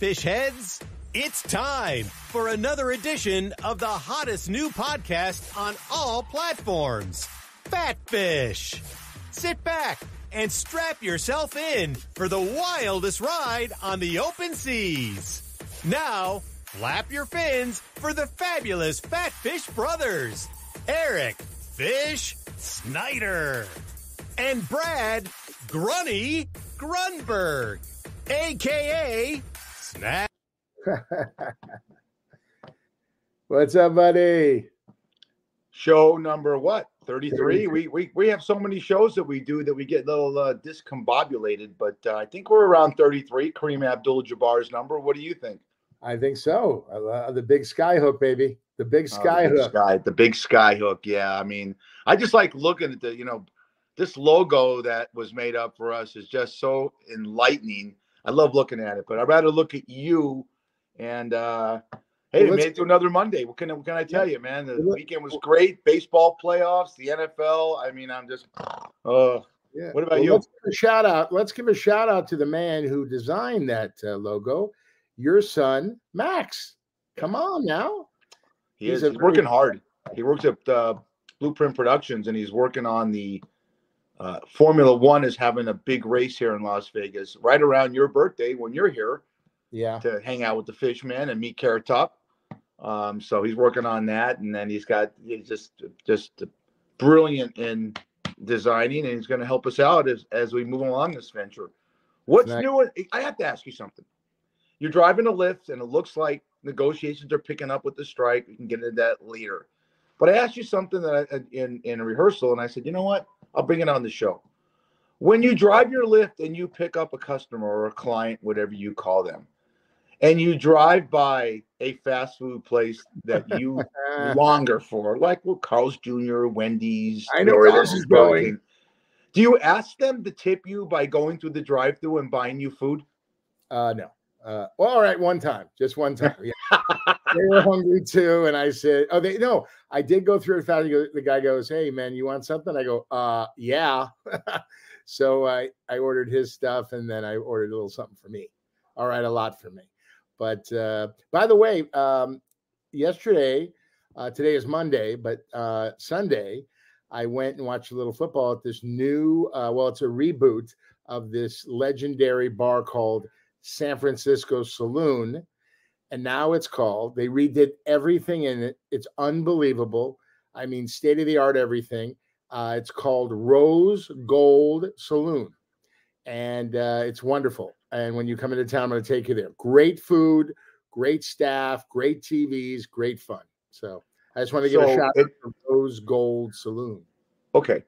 fish heads. It's time for another edition of the hottest new podcast on all platforms, Fat Fish. Sit back and strap yourself in for the wildest ride on the open seas. Now, flap your fins for the fabulous Fat Fish brothers, Eric Fish Snyder and Brad Grunny Grunberg, aka Snap. What's up, buddy? show number what 33 we, we we have so many shows that we do that we get a little uh, discombobulated but uh, i think we're around 33 kareem abdul-jabbar's number what do you think I think so. Uh, the big sky hook, baby. The big Oh, sky the big hook. sky the big sky hook yeah i mean i just like looking at the you know this logo that was made up for us is just so enlightening i love looking at it but i'd rather look at you and uh Hey, Well, made it to another Monday. What can, what can I tell you, man? The Well, weekend was great. Baseball playoffs, the NFL. I mean, I'm just, uh, Yeah. What about Well, you? Let's give a shout out. Let's give a shout out to the man who designed that uh, logo, your son, Max. Come on now. He He's is. a He's working hard. He works at uh, Blueprint Productions, and he's working on the uh, Formula One. Is having a big race here in Las Vegas right around your birthday when you're here Yeah. to hang out with the Fishman and meet Carrot Top. Um, so he's working on that, and then he's got he's just just brilliant in designing, and he's going to help us out as as we move along this venture. What's new? I have to ask you something. You're driving a Lyft, and it looks like negotiations are picking up with the strike. We can get into that later. But I asked you something that I, in in a rehearsal, and I said, you know what? I'll bring it on the show. When you drive your Lyft and you pick up a customer or a client, whatever you call them, and you drive by a fast food place that you longer for, like well, Carl's Jr., Wendy's. I know where this is Burger going. Do you ask them to tip you by going through the drive-through and buying you food? uh, no. Uh, well, all right, one time, just one time. Yeah. they were hungry too, and I said, "Oh, they no." I did go through it fast. The guy goes, "Hey, man, you want something?" I go, "Uh, yeah." so I I ordered his stuff, and then I ordered a little something for me. All right, a lot for me. But uh, by the way, um, yesterday, uh, today is Monday, but uh, Sunday, I went and watched a little football at this new. Uh, well, it's a reboot of this legendary bar called San Francisco Saloon. And now it's called, they redid everything in it. It's unbelievable. I mean, state of the art everything. Uh, it's called Rose Gold Saloon. And uh, it's wonderful. And when you come into town, I'm going to take you there. Great food, great staff, great TVs, great fun. So I just want to give a So shout it- out to Rose Gold Saloon. Okay.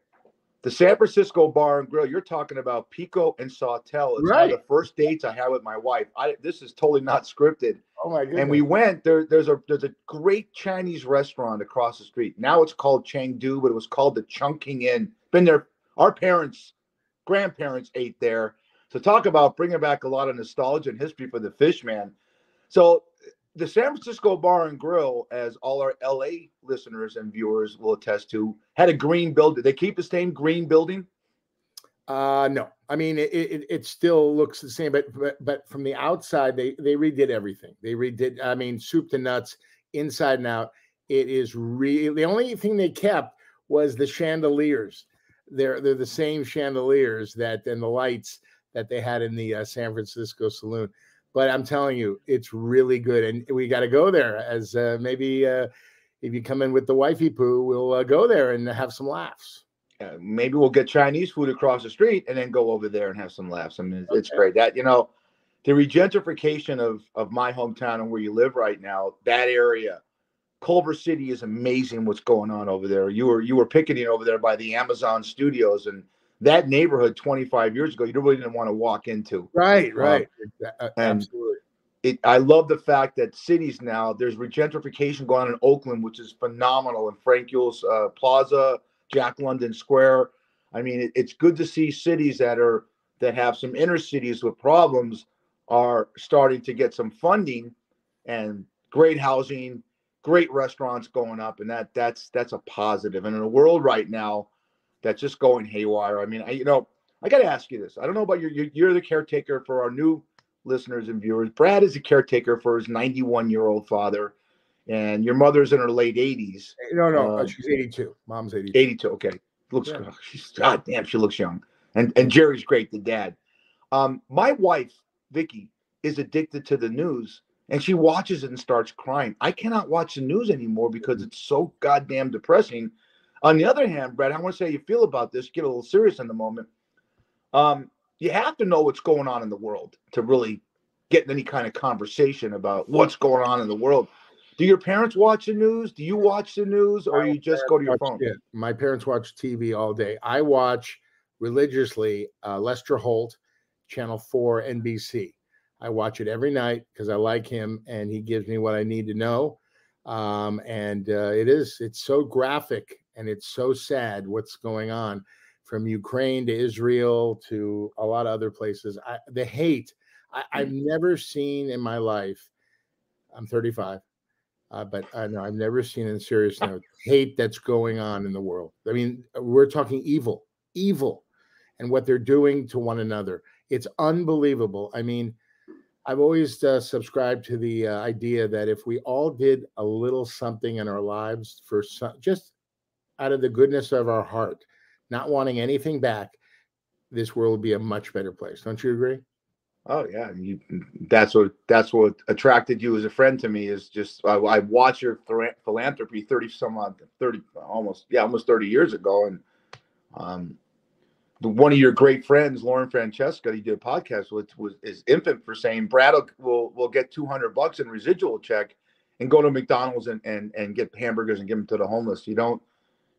The San Francisco Bar and Grill, you're talking about Pico and Sawtelle. It's one of the first dates I had with my wife. I this is totally not scripted. Oh my goodness. And we went there. There's a there's a great Chinese restaurant across the street. Now it's called Chengdu, but it was called the Chunking Inn. Been there. Our parents, grandparents ate there. So talk about bringing back a lot of nostalgia and history for the fish man. So the San Francisco Bar and Grill, as all our LA listeners and viewers will attest to, had a green building. They keep the same green building. Uh no. I mean it, it it still looks the same, but but but from the outside they they redid everything. They redid I mean soup to nuts, inside and out. It is really the only thing they kept was the chandeliers. They're they're the same chandeliers that and the lights that they had in the uh, San Francisco saloon. But I'm telling you, it's really good, and we got to go there. As uh, maybe uh, if you come in with the wifey poo, we'll uh, go there and have some laughs. Uh, maybe we'll get Chinese food across the street and then go over there and have some laughs. I mean, it's, it's great. That you know, the regentrification of of my hometown and where you live right now, that area, Culver City is amazing. What's going on over there? You were you were picketing over there by the Amazon studios and that neighborhood 25 years ago, you really didn't want to walk into. Right, Um, right. And- Absolutely. It, I love the fact that cities now there's regentrification going on in Oakland, which is phenomenal, and Frank Yule's uh, Plaza, Jack London Square. I mean, it, it's good to see cities that are that have some inner cities with problems are starting to get some funding and great housing, great restaurants going up, and that that's that's a positive. And in a world right now that's just going haywire. I mean, I you know I got to ask you this. I don't know about your you're, the caretaker for our new listeners and viewers, Brad is a caretaker for his 91 year old father, and your mother's in her late 80s. No, no, Uh, she's 82. Mom's 82. 82. Okay, looks Yeah. she's god damn, she looks young. And and Jerry's great, the dad. Um, my wife Vicky is addicted to the news, and she watches it and starts crying. I cannot watch the news anymore because it's so goddamn depressing. On the other hand, Brad, I want to say how you feel about this. Get a little serious in the moment. Um, you have to know what's going on in the world to really get any kind of conversation about what's going on in the world. Do your parents watch the news? Do you watch the news, or you just go to your phone? it. My parents watch TV all day. I watch religiously uh, Lester Holt, Channel 4, NBC. I watch it every night because I like him and he gives me what I need to know. Um, and uh, it is, it's so graphic and it's so sad what's going on from Ukraine to Israel to a lot of other places. I, the hate, I, I've never seen in my life. I'm 35. Uh, but uh, know I've never seen in serious note hate that's going on in the world. I mean, we're talking evil, evil, and what they're doing to one another. It's unbelievable. I mean, I've always uh, subscribed to the uh, idea that if we all did a little something in our lives for some, just out of the goodness of our heart, not wanting anything back, this world would be a much better place. Don't you agree? Oh yeah, you, that's what that's what attracted you as a friend to me is just I, I watched your philanthropy thirty some odd thirty almost yeah almost thirty years ago, and um, the, one of your great friends, Lauren Francesca, he did a podcast with was is infant for saying Brad will will, will get two hundred bucks in residual check and go to McDonald's and, and and get hamburgers and give them to the homeless. You don't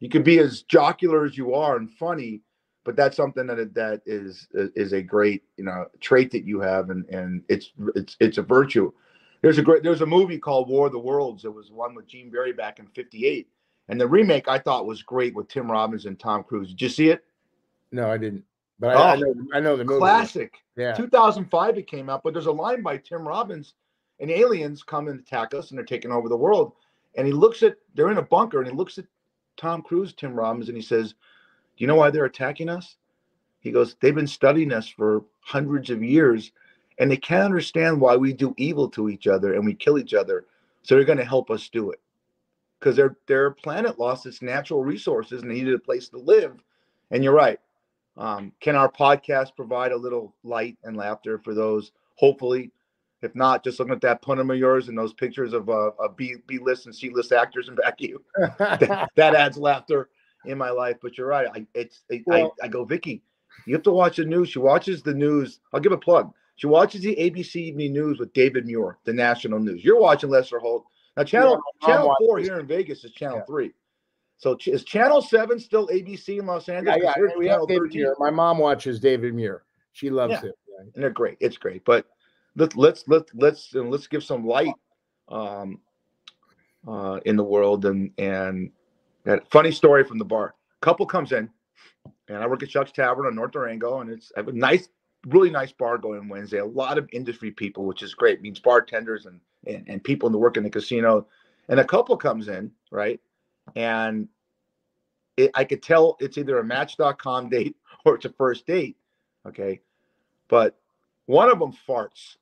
you could be as jocular as you are and funny, but that's something that that is is a great you know trait that you have and and it's it's it's a virtue there's a great there's a movie called war of the worlds it was one with gene barry back in 58 and the remake i thought was great with tim robbins and tom cruise did you see it No, I didn't. But I, I Oh, know I know the movie. classic Yeah. 2005 it came out but there's a line by tim robbins and aliens come and attack us and they're taking over the world and he looks at they're in a bunker and he looks at tom cruise tim robbins and he says do you know why they're attacking us? He goes they've been studying us for hundreds of years and they can't understand why we do evil to each other and we kill each other so they're going to help us do it. Because their their planet lost its natural resources and needed a place to live and you're right. Um, can our podcast provide a little light and laughter for those? Hopefully if not just looking at that punum of yours and those pictures of uh, of b b list and c list actors in back of you that, that adds laughter in my life. But you're right. I it's I, Well- I, I go, Vicky, you have to watch the news. She watches the news. I'll give a plug. She watches the ABC Evening News with David Muir, the national news. You're watching Lester Holt. Now, channel mom channel four here in Vegas is channel Yeah. three. So ch- is channel seven still ABC in Los yeah, yeah. We have David 13. Muir. My mom watches David Muir. She loves Yeah. it. right? and they're great. It's great, but let, let's let let's and let's give some light um, uh, in the world. And and that funny story from the bar. Couple comes in, and I work at Chuck's Tavern on North Durango, and it's a nice, really nice bar going Wednesday. A lot of industry people, which is great. means bartenders and and, and people in the work in the casino. And a couple comes in, right, and it, I could tell it's either a Match.com date or it's a first date. Okay, but one of them farts.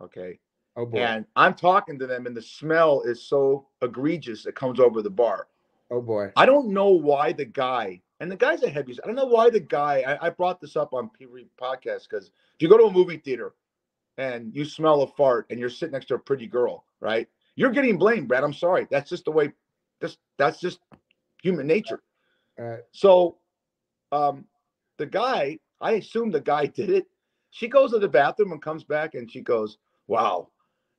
Okay. Oh boy. And I'm talking to them, and the smell is so egregious it comes over the bar. oh boy. I don't know why the guy, and the guy's a heavy. I don't know why the guy. I, I brought this up on P podcast because if you go to a movie theater and you smell a fart and you're sitting next to a pretty girl, right? You're getting blamed, Brad. I'm sorry. That's just the way. This that's just human nature. Uh, So, um, the guy, I assume the guy did it. She goes to the bathroom and comes back and she goes, Wow.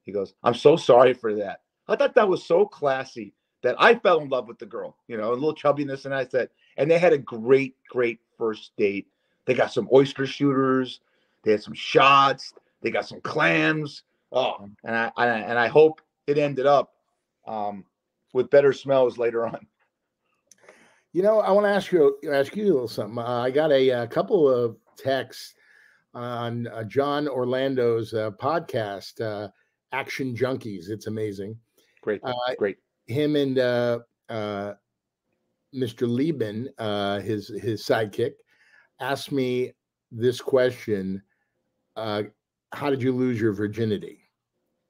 He goes, I'm so sorry for that. I thought that was so classy that I fell in love with the girl, you know, a little chubbiness. And I said, and they had a great, great first date. They got some oyster shooters, they had some shots, they got some clams. Oh, and I, I and I hope it ended up um, with better smells later on. You know, I want to ask you ask you a little something. Uh, I got a, uh couple of texts on uh, John Orlando's uh, podcast, uh, Action Junkies. It's amazing. Great, Uh, great. Him and uh, uh, Mr. Lieben, uh, his his sidekick, asked me this question. Uh, how did you lose your virginity?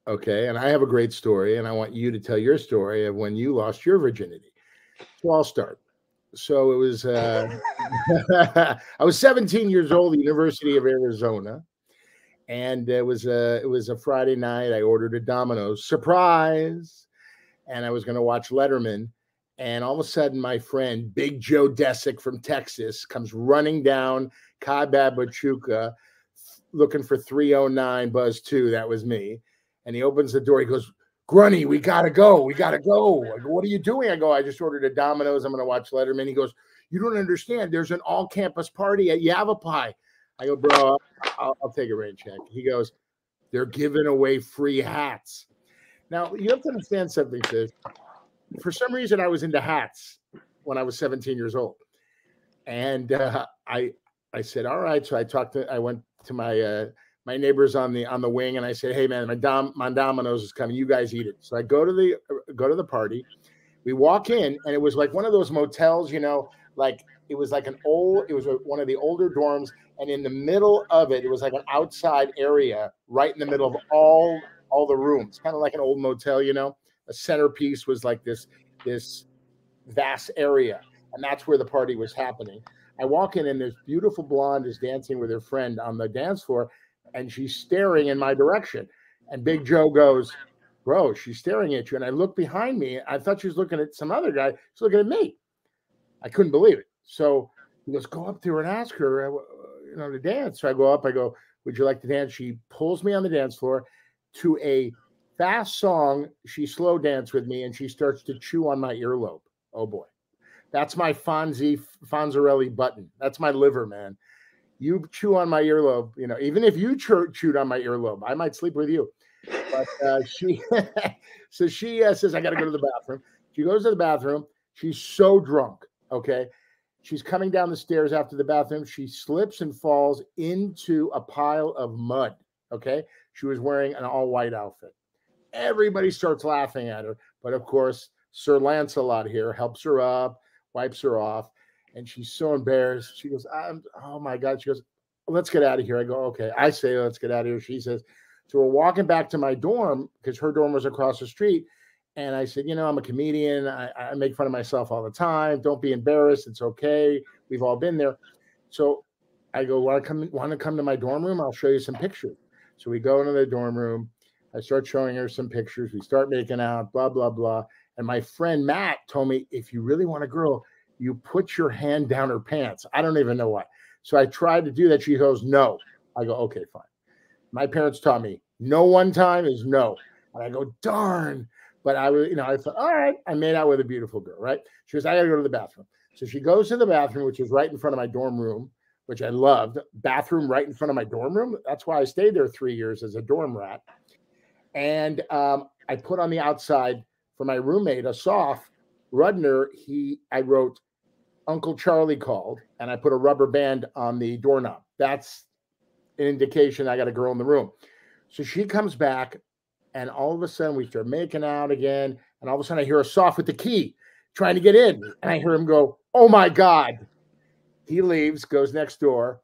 Okay. And I have a great story, and I want you to tell your story of when you lost your virginity. So I'll start. So it was, uh, I was 17 years old, University of Arizona. And it was a it was a Friday night. I ordered a Domino's surprise, and I was going to watch Letterman. And all of a sudden, my friend Big Joe Desick from Texas comes running down Huachuca looking for 309 Buzz 2. That was me. And he opens the door. He goes, Grunny, we gotta go. We gotta go. I go, what are you doing? I go, I just ordered a Domino's. I'm gonna watch Letterman. He goes, You don't understand. There's an all-campus party at Yavapai. I go, bro, I'll, I'll take a rain check. He goes, They're giving away free hats. Now you have to understand something, Fish. For some reason, I was into hats when I was 17 years old. And uh, I I said, All right. So I talked to I went to my uh my neighbors on the on the wing and I said, "Hey man, my dom my Domino's is coming. You guys eat it." So I go to the go to the party. We walk in and it was like one of those motels, you know, like it was like an old it was one of the older dorms and in the middle of it it was like an outside area right in the middle of all all the rooms, kind of like an old motel, you know. A centerpiece was like this this vast area and that's where the party was happening. I walk in and this beautiful blonde is dancing with her friend on the dance floor and she's staring in my direction. And Big Joe goes, Bro, she's staring at you. And I look behind me. I thought she was looking at some other guy. She's looking at me. I couldn't believe it. So he goes, Go up to her and ask her, uh, you know, to dance. So I go up. I go, Would you like to dance? She pulls me on the dance floor to a fast song. She slow dance with me and she starts to chew on my earlobe. Oh boy. That's my Fonzie Fonzarelli button. That's my liver, man you chew on my earlobe, you know, even if you ch- chewed on my earlobe, I might sleep with you. But uh, she, so she uh, says, I got to go to the bathroom. She goes to the bathroom. She's so drunk. Okay. She's coming down the stairs after the bathroom. She slips and falls into a pile of mud. Okay. She was wearing an all white outfit. Everybody starts laughing at her. But of course, Sir Lancelot here helps her up, wipes her off and she's so embarrassed. She goes, I'm, oh my God. She goes, let's get out of here. I go, okay. I say, let's get out of here. She says, so we're walking back to my dorm because her dorm was across the street. And I said, you know, I'm a comedian. I, I make fun of myself all the time. Don't be embarrassed. It's okay. We've all been there. So I go, want to come, want to come to my dorm room? I'll show you some pictures. So we go into the dorm room. I start showing her some pictures. We start making out, blah, blah, blah. And my friend Matt told me, if you really want a girl, you put your hand down her pants. I don't even know why. So I tried to do that. She goes, no. I go, okay, fine. My parents taught me no one time is no. And I go, darn. But I was, you know, I thought, all right, I made out with a beautiful girl, right? She goes, I gotta go to the bathroom. So she goes to the bathroom, which is right in front of my dorm room, which I loved. Bathroom right in front of my dorm room. That's why I stayed there three years as a dorm rat. And um, I put on the outside for my roommate a soft Rudner. He, I wrote Uncle Charlie called and I put a rubber band on the doorknob. That's an indication I got a girl in the room. So she comes back and all of a sudden we start making out again. And all of a sudden I hear a soft with the key trying to get in. And I hear him go, Oh my God. He leaves, goes next door.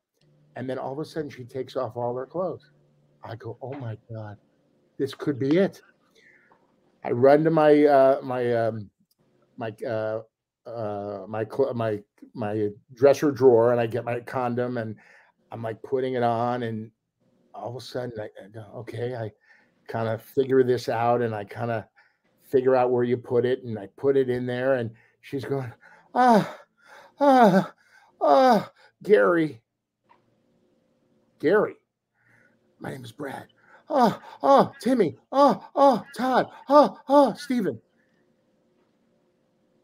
And then all of a sudden she takes off all her clothes. I go, Oh my God, this could be it. I run to my uh my um my uh uh, my my my dresser drawer and I get my condom and I'm like putting it on and all of a sudden I, I go, okay, I kind of figure this out and I kind of figure out where you put it and I put it in there and she's going, ah, ah, ah, Gary, Gary, my name is Brad. Oh, oh, Timmy. Oh, oh, Todd. Oh, oh, Stephen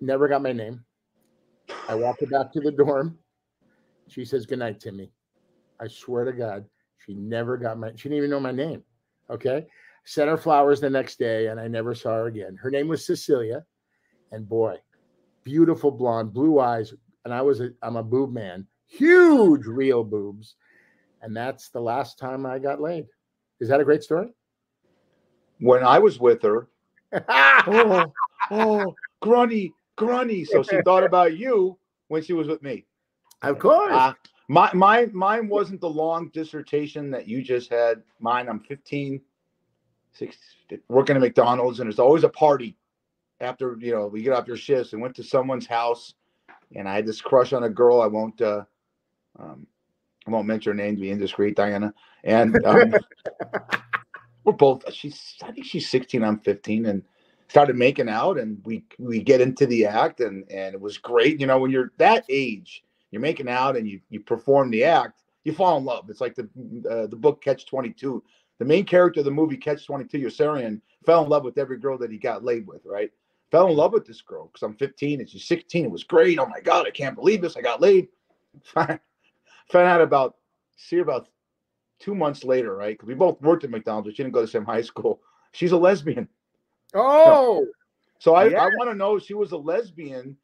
never got my name. I walk her back to the dorm. She says, Good night, Timmy. I swear to God, she never got my, she didn't even know my name. Okay. Sent her flowers the next day and I never saw her again. Her name was Cecilia. And boy, beautiful blonde, blue eyes. And I was a, I'm a boob man, huge real boobs. And that's the last time I got laid. Is that a great story? When I was with her, oh, oh, Grunny, Grunny. So she thought about you when she was with me. Of course. Uh, My, my, mine wasn't the long dissertation that you just had. Mine, I'm 15, 16, working at McDonald's, and there's always a party after you know we get off your shifts and went to someone's house, and I had this crush on a girl. I won't, uh, um, I won't mention her name to be indiscreet, Diana. And um, we're both. She's, I think she's 16. I'm 15, and started making out, and we we get into the act, and and it was great. You know, when you're that age you're making out and you you perform the act, you fall in love. It's like the uh, the book Catch Twenty Two. The main character of the movie Catch Twenty Two, Yossarian, fell in love with every girl that he got laid with. Right? Fell in love with this girl because I'm 15 and she's 16. It was great. Oh my god, I can't believe this. I got laid. Found out about see about two months later, right? Because we both worked at McDonald's. But she didn't go to the same high school. She's a lesbian. Oh, so I, yeah. I want to know if she was a lesbian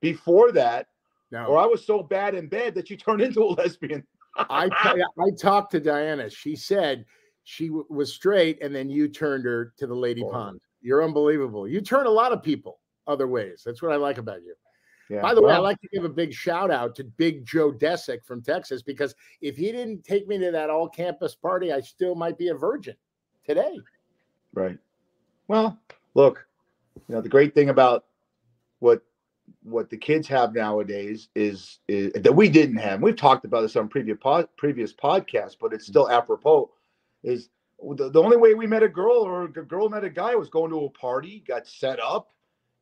before that no. Or I was so bad in bed that you turned into a lesbian. I I talked to Diana. She said she was straight, and then you turned her to the lady oh. pond. You're unbelievable. You turn a lot of people other ways. That's what I like about you. Yeah. By the well, way, I like to give a big shout out to Big Joe Desick from Texas because if he didn't take me to that all campus party, I still might be a virgin today. Right. Well, look, you know, the great thing about what what the kids have nowadays is, is that we didn't have. We've talked about this on previous pod, previous podcasts, but it's mm-hmm. still apropos. Is the, the only way we met a girl or a girl met a guy was going to a party, got set up,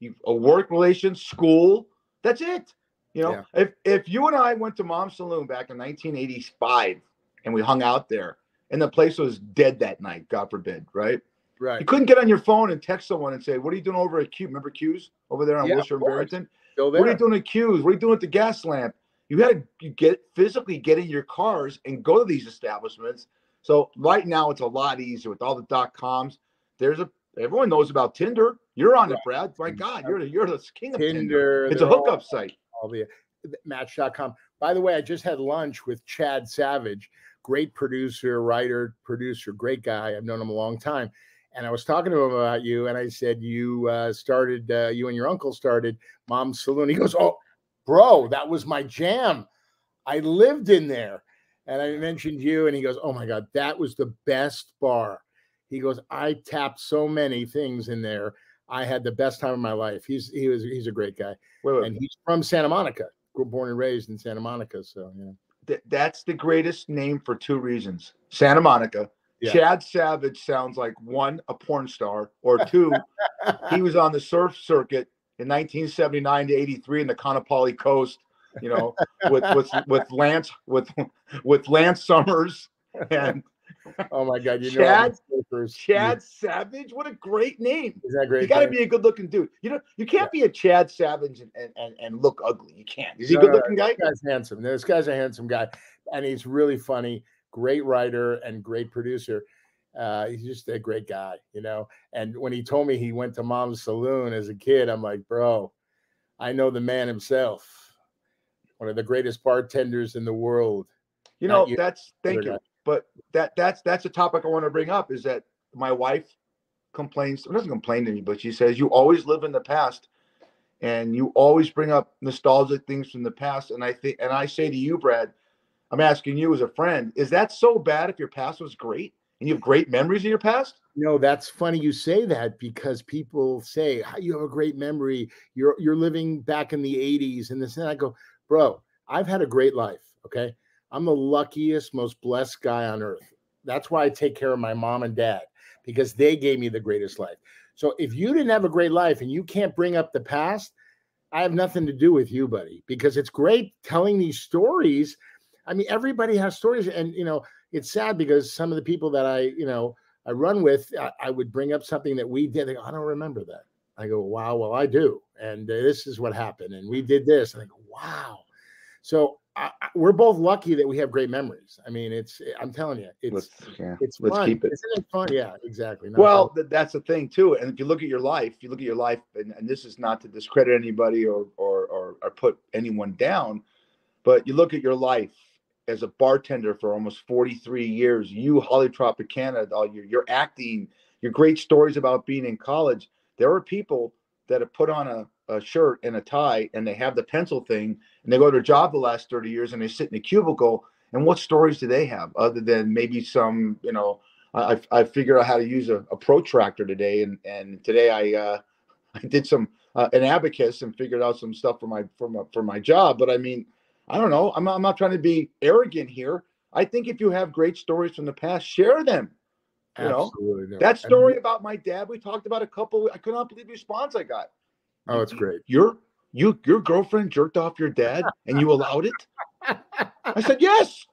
you a work relation, school. That's it. You know, yeah. if if you and I went to Mom's Saloon back in 1985 and we hung out there, and the place was dead that night, God forbid, right? Right. You couldn't get on your phone and text someone and say, "What are you doing over at Q? Remember Q's over there on yeah, Wilshire and Barrington? What are you doing at Q's? What are you doing at the gas lamp?" You had to get physically get in your cars and go to these establishments. So right now it's a lot easier with all the dot coms. There's a everyone knows about Tinder. You're on it, Brad. My God, you're the you're the king of Tinder. Tinder. It's a hookup all, site. All the Match.com. By the way, I just had lunch with Chad Savage, great producer, writer, producer, great guy. I've known him a long time and I was talking to him about you, and I said you uh, started, uh, you and your uncle started Mom's Saloon. He goes, "Oh, bro, that was my jam. I lived in there." And I mentioned you, and he goes, "Oh my god, that was the best bar." He goes, "I tapped so many things in there. I had the best time of my life." He's he was he's a great guy, wait, wait. and he's from Santa Monica, born and raised in Santa Monica. So you know. Th- that's the greatest name for two reasons: Santa Monica yeah. Chad Savage sounds like one, a porn star, or two, he was on the surf circuit in 1979 to 83 in the Kaanapali Coast, you know, with with with Lance with with Lance Summers and oh my god, you Chad, know Chad Savage, what a great name! Is that great? You got to be a good-looking dude. You know, you can't yeah. be a Chad Savage and, and and look ugly. You can't. Is he a good-looking guy? This guy's handsome. This guy's a handsome guy, and he's really funny great writer and great producer. Uh, he's just a great guy, you know. And when he told me he went to Mom's Saloon as a kid, I'm like, bro, I know the man himself, one of the greatest bartenders in the world. You know, you, that's thank you. Guy. But that that's that's a topic I want to bring up is that my wife complains, doesn't complain to me, but she says you always live in the past and you always bring up nostalgic things from the past. And I think and I say to you, Brad, I'm asking you as a friend, is that so bad if your past was great and you have great memories of your past? No, that's funny you say that because people say you have a great memory. You're you're living back in the 80s and this and I go, bro, I've had a great life. Okay. I'm the luckiest, most blessed guy on earth. That's why I take care of my mom and dad because they gave me the greatest life. So if you didn't have a great life and you can't bring up the past, I have nothing to do with you, buddy, because it's great telling these stories I mean, everybody has stories, and you know, it's sad because some of the people that I, you know, I run with, I, I would bring up something that we did. They go, I don't remember that. I go, wow, well, I do, and uh, this is what happened, and we did this, and I go, wow. So I, we're both lucky that we have great memories. I mean, it's I'm telling you, it's let's, yeah, it's let's fun. keep it. Isn't it fun? Yeah, exactly. Not well, th- that's the thing too. And if you look at your life, you look at your life, and, and this is not to discredit anybody or, or or or put anyone down, but you look at your life as a bartender for almost 43 years, you, Holly Tropicana, all your, your acting, your great stories about being in college, there are people that have put on a a shirt and a tie and they have the pencil thing and they go to a job the last 30 years and they sit in a cubicle and what stories do they have other than maybe some you know i i figured out how to use a, a protractor today and and today i uh i did some uh, an abacus and figured out some stuff for my for my for my job. But i mean i don't know i'm not, I'm not trying to be arrogant here i think if you have great stories from the past share them you know Absolutely. no. that story about my dad we talked about a couple i could not believe the response i got Oh, it's great. your you your girlfriend jerked off your dad and you allowed it i said yes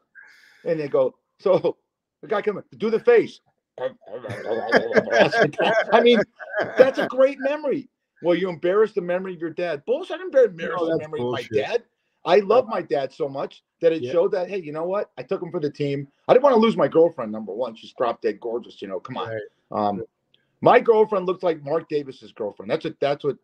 and they go so the guy come do the face i mean that's a great memory well you embarrassed the memory of your dad bullshit i didn't embarrass No, the memory bullshit. of my dad i love my dad so much that it Yeah. showed that hey you know what i took him for the team i didn't want to lose my girlfriend number one she's drop dead gorgeous you know come on Right. um, my girlfriend looks like Mark Davis's girlfriend. That's what that's what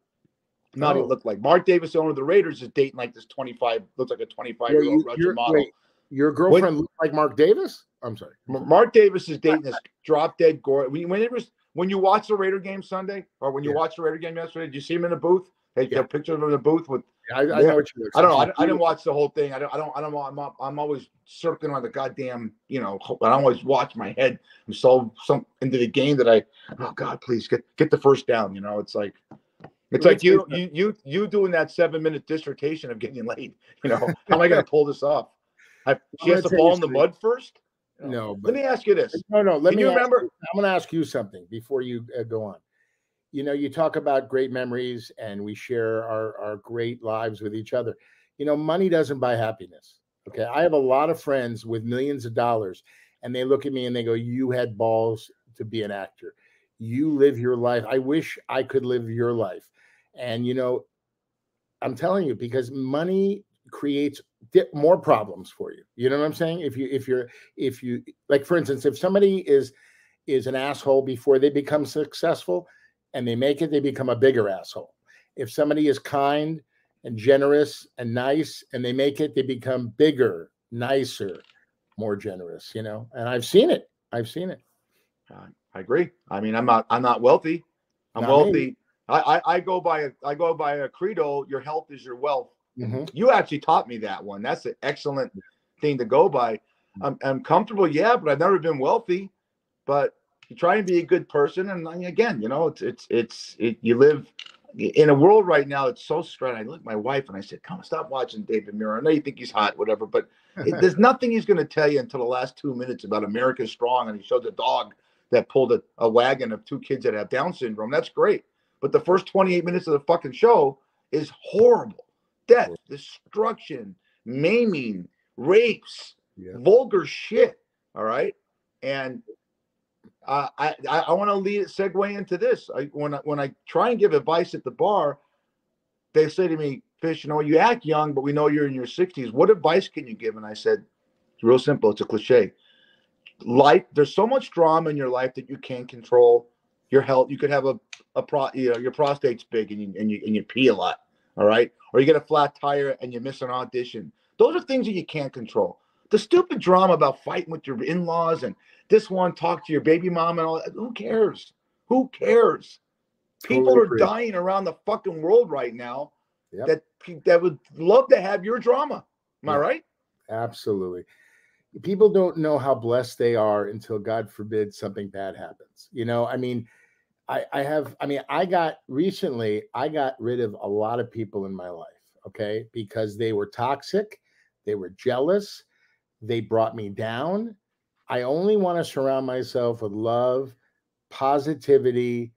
Nadia Oh. looked like. Mark Davis, owner of the Raiders, is dating like this 25, looks like a 25 year old Russian your- model. wait, your girlfriend looked like Mark Davis? I'm sorry. Mark Davis is dating this drop dead gorgeous. When, when it was when you watch the Raider game Sunday, or when you Yeah. watched the Raider game yesterday, did you see him in the booth? They Yeah. have pictures of him in the booth with I, I know what you look I don't know. I. I didn't watch the whole thing. I don't. I don't. I don't. know. I'm. up- I'm always circling on the goddamn. You know. I don't always watch my head. I'm so some into the game that I. Oh God, please get get the first down. You know. It's like. It's like you you you you doing that seven minute dissertation of getting late. You know. How am I going to pull this off? I, she has to gonna fall in the mud first. No, Let but me ask you this. no, no. Let Can me you ask remember? you- I'm going to ask you something before you uh, go on. You know, you talk about great memories, and we share our our great lives with each other. You know, money doesn't buy happiness. Okay, I have a lot of friends with millions of dollars, and they look at me and they go, "You had balls to be an actor. You live your life. I wish I could live your life." And you know, I'm telling you because money creates more problems for you. You know what I'm saying? If you if you're if you like for instance, if somebody is is an asshole before they become successful and they make it, they become a bigger asshole. If somebody is kind and generous and nice and they make it, they become bigger, nicer, more generous, you know. And I've seen it. I've seen it. Uh, I agree. I mean, I'm not. I'm not wealthy. I'm Not wealthy. I, I I go by a I go by a credo. Your health is your wealth. Mhm. You actually taught me that one. That's an excellent thing to go by. I'm, I'm comfortable, yeah, but I've never been wealthy. But you try and be a good person, and again, you know, it's it's it's it, you live in a world right now. It's so stressed. I look at my wife and I said, "Come on, stop watching David Muir. I know you think he's hot, whatever, but it, there's nothing he's going to tell you until the last two minutes about America's strong." And he showed the dog that pulled a, a wagon of two kids that have Down syndrome. That's great, but the first 28 minutes of the fucking show is horrible death, destruction, maiming, rapes, Yeah. vulgar shit. All right. And I, I, I want to lead segue into this. I, when, I, when I try and give advice at the bar, they say to me, Fish, you know, you act young, but we know you're in your 60s. What advice can you give? And I said, it's real simple. It's a cliche. Life, there's so much drama in your life that you can't control your health. You could have a, a pro, you know, your prostate's big and you, and you, and you pee a lot. All right. Or you get a flat tire and you miss an audition. Those are things that you can't control. The stupid drama about fighting with your in laws and this one talk to your baby mom and all that. Who cares? Who cares? People Totally are agree. dying around the fucking world right now Yep. that that would love to have your drama. Am I right? Absolutely. People don't know how blessed they are until God forbid something bad happens. You know, I mean, I, I have, I mean, I got recently, I got rid of a lot of people in my life, okay, because they were toxic, they were jealous, they brought me down. I only want to surround myself with love, positivity,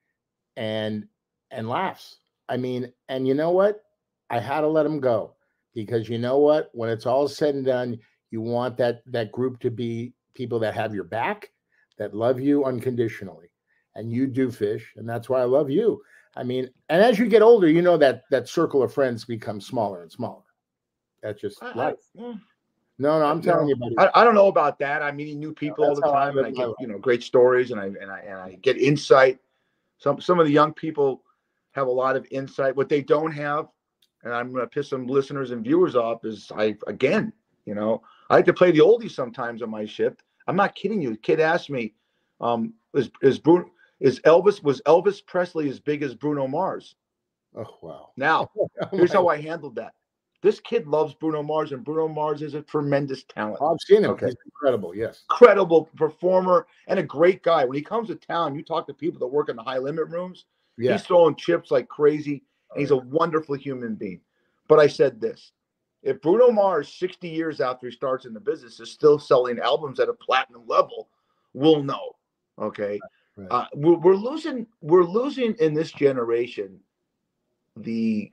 and and laughs. I mean, and you know what? I had to let them go because you know what? When it's all said and done, you want that that group to be people that have your back, that love you unconditionally, and you do fish, and that's why I love you. I mean, and as you get older, you know that that circle of friends becomes smaller and smaller. That's just I, I, life. No, no, I'm telling you, buddy. I, I don't know about that. I'm meeting new people all the time, and I get you know great stories, and I and I and I get insight. Some some of the young people have a lot of insight. What they don't have, and I'm going to piss some listeners and viewers off, is I again, you know, I like to play the oldies sometimes on my shift. I'm not kidding you. The kid asked me, um, is is Bruno is Elvis was Elvis Presley as big as Bruno Mars? Oh wow. Now, Oh, here's how I handled that. This kid loves Bruno Mars, and Bruno Mars is a tremendous talent. I've seen him. Okay. He's incredible. Yes. Incredible performer and a great guy. When he comes to town, you talk to people that work in the high limit rooms. Yeah. He's throwing chips like crazy. And he's a wonderful human being. But I said this if Bruno Mars, 60 years after he starts in the business, is still selling albums at a platinum level, we'll know. Okay. Right. Uh, we're, we're losing, we're losing in this generation the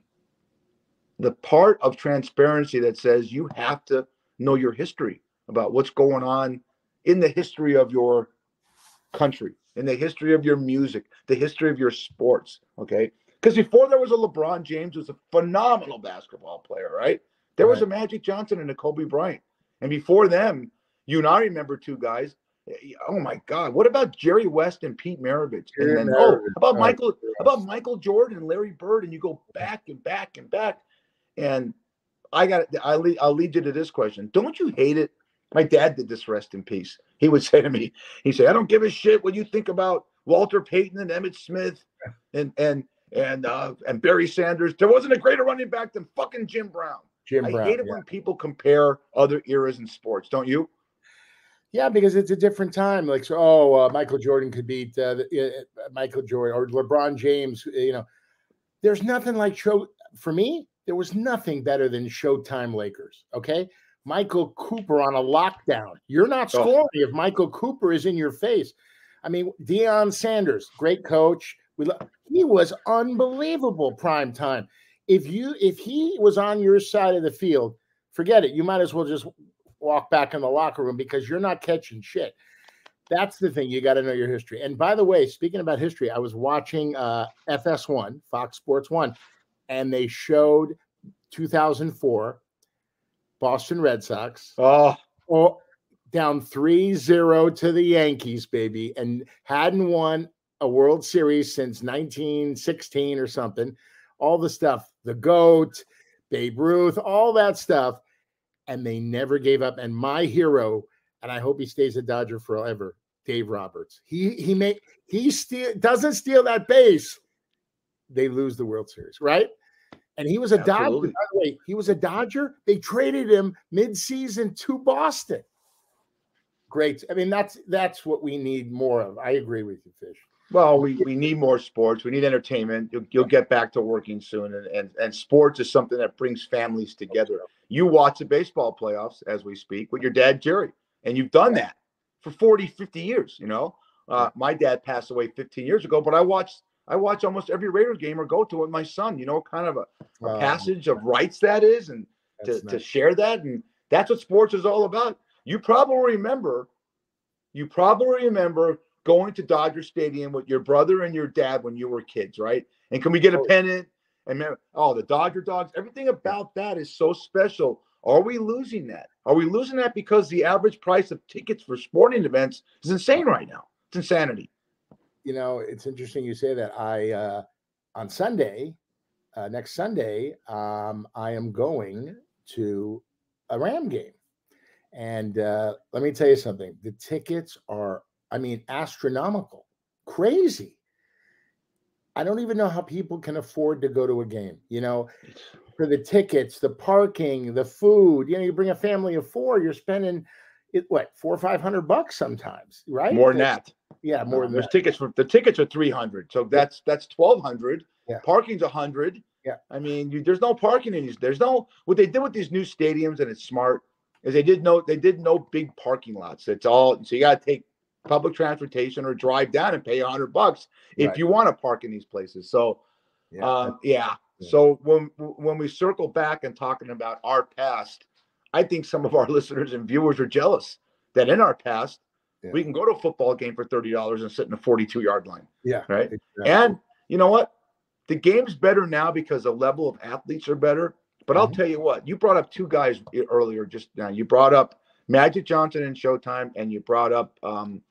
the part of transparency that says you have to know your history about what's going on in the history of your country, in the history of your music, the history of your sports. Okay. Because before there was a LeBron James, who was a phenomenal basketball player, right? There was a Magic Johnson and a Kobe Bryant. And before them, you and I remember two guys. eh, Oh my God! What about Jerry West and Pete Maravich? And then oh, about. Michael, about Michael Jordan and Larry Bird, and you go back and back and back. And I got I lead, I'll lead you to this question. Don't you hate it? My dad did this rest in peace. He would say to me, he said, I don't give a shit what you think about Walter Payton and Emmitt Smith and and and uh and Barry Sanders. There wasn't a greater running back than fucking Jim Brown. Jim I Brown. hate it yeah. when people compare other eras in sports, don't you? Yeah, because it's a different time. Like, so, oh, uh, Michael Jordan could beat uh, the- uh, Michael Jordan or LeBron James. You know, there's nothing like show for me. There was nothing better than Showtime Lakers. Okay, Michael Cooper on a lockdown. You're not Oh. scoring if Michael Cooper is in your face. I mean, Deion Sanders, great coach. We lo- he was unbelievable prime time. If you if he was on your side of the field, forget it. You might as well just walk back in the locker room because you're not catching shit. That's the thing. You got to know your history. And by the way, speaking about history, I was watching uh, FS1, Fox Sports One, and they showed 2004 Boston Red Sox Oh, oh, down 3-0 to the Yankees, baby, and hadn't won a World Series since 1916 or something. All the stuff, the GOAT, Babe Ruth, all that stuff. And they never gave up. And my hero, and I hope he stays a Dodger forever, Dave Roberts. He he may he steal doesn't steal that base. They lose the World Series, right? And he was a Dodger. By the way, he was a Dodger. They traded him mid-season to Boston. Great. I mean, that's that's what we need more of. I agree with you, Fish. Well, we, we need more sports. We need entertainment. You'll, you'll get back to working soon. And, and, and sports is something that brings families together. You watch the baseball playoffs as we speak with your dad, Jerry, and you've done that for 40, 50 years. You know, uh, my dad passed away 15 years ago, but I watched, I watch almost every Raiders game or go to with my son, you know, kind of a, a passage of rites that is, and to, that's to share that. And that's what sports is all about. You probably remember, you probably remember going to Dodger Stadium with your brother and your dad when you were kids, right? And can we get a Oh. pennant? And man, oh, the Dodger dogs, everything about that is so special. Are we losing that? Are we losing that because the average price of tickets for sporting events is insane right now? It's insanity. You know, it's interesting you say that. I uh, on Sunday, uh, next Sunday, um, I am going to a Ram game, and uh, let me tell you something: the tickets are, I mean, astronomical, crazy. I don't even know how people can afford to go to a game. You know, for the tickets, the parking, the food. You know, you bring a family of four, you're spending it what four or five hundred bucks sometimes, right? More than that. Yeah, more than There's that. tickets for the tickets are 300. So that's that's 1200. Yeah. Parking's 100. Yeah. I mean, you, there's no parking in these. There's no what they did with these new stadiums, and it's smart. Is they did no they did no big parking lots. It's all so you got to take public transportation or drive down and pay 100 bucks if Right. you want to park in these places. So Yeah, um, yeah. Yeah. So when when we circle back and talking about our past, I think some of our listeners and viewers are jealous that in our past Yeah. we can go to a football game for thirty dollars and sit in a forty-two yard line, yeah, right? exactly. And you know what? The game's better now because the level of athletes are better. But I'll Mhm. tell you what, you brought up two guys earlier just now. You brought up Magic Johnson and Showtime, and you brought up um,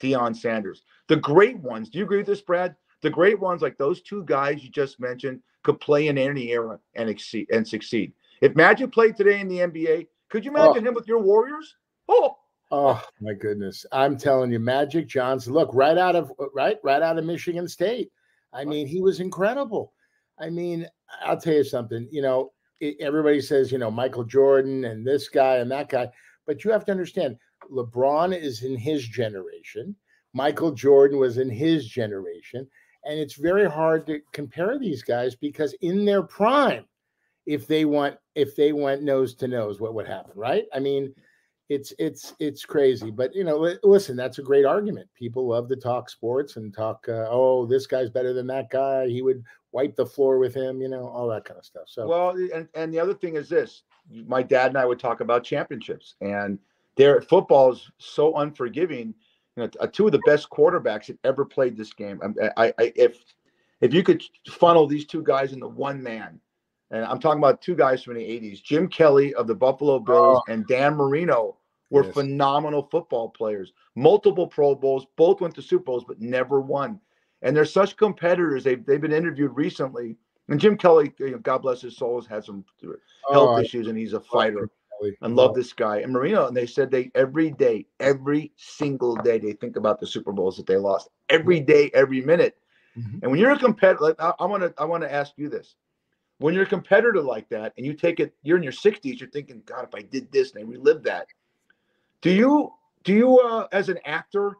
Deion Sanders. The great ones. Do you agree with this, Brad? The great ones, like those two guys you just mentioned, could play in any era and exceed and succeed. If Magic played today in the NBA, could you imagine him with your Warriors? Oh, Oh my goodness! I'm telling you, Magic Johnson. Look, right out of uh, right, right out of Michigan State. I mean, he was incredible. I mean, I'll tell you something. You know, it, everybody says you know Michael Jordan and this guy and that guy, but you have to understand LeBron is in his generation. Michael Jordan was in his generation. And it's very hard to compare these guys because in their prime, if they want if they went nose to nose, what would happen, right? I mean, it's it's it's crazy, but you know, listen, that's a great argument. People love to talk sports and talk. Uh, oh, this guy's better than that guy. He would wipe the floor with him, you know, all that kind of stuff. So well, and and the other thing is this: my dad and I would talk about championships, and there football is so unforgiving you know, uh, two of the best quarterbacks that ever played this game. I, I, I, if if you could funnel these two guys into one man, and I'm talking about two guys from the '80s, Jim Kelly of the Buffalo Bills oh. and Dan Marino were yes. phenomenal football players. Multiple Pro Bowls, both went to Super Bowls, but never won. And they're such competitors. They've they've been interviewed recently. And Jim Kelly, you know, God bless his soul, has had some health oh, issues, and he's a fighter and love this guy. And Marino, and they said they every day, every single day, they think about the Super Bowls that they lost every day, every minute. Mm-hmm. And when you're a competitor, like, I, I want to, I want to ask you this: when you're a competitor like that, and you take it, you're in your 60s, you're thinking, God, if I did this and I relived that, do you, do you, uh, as an actor,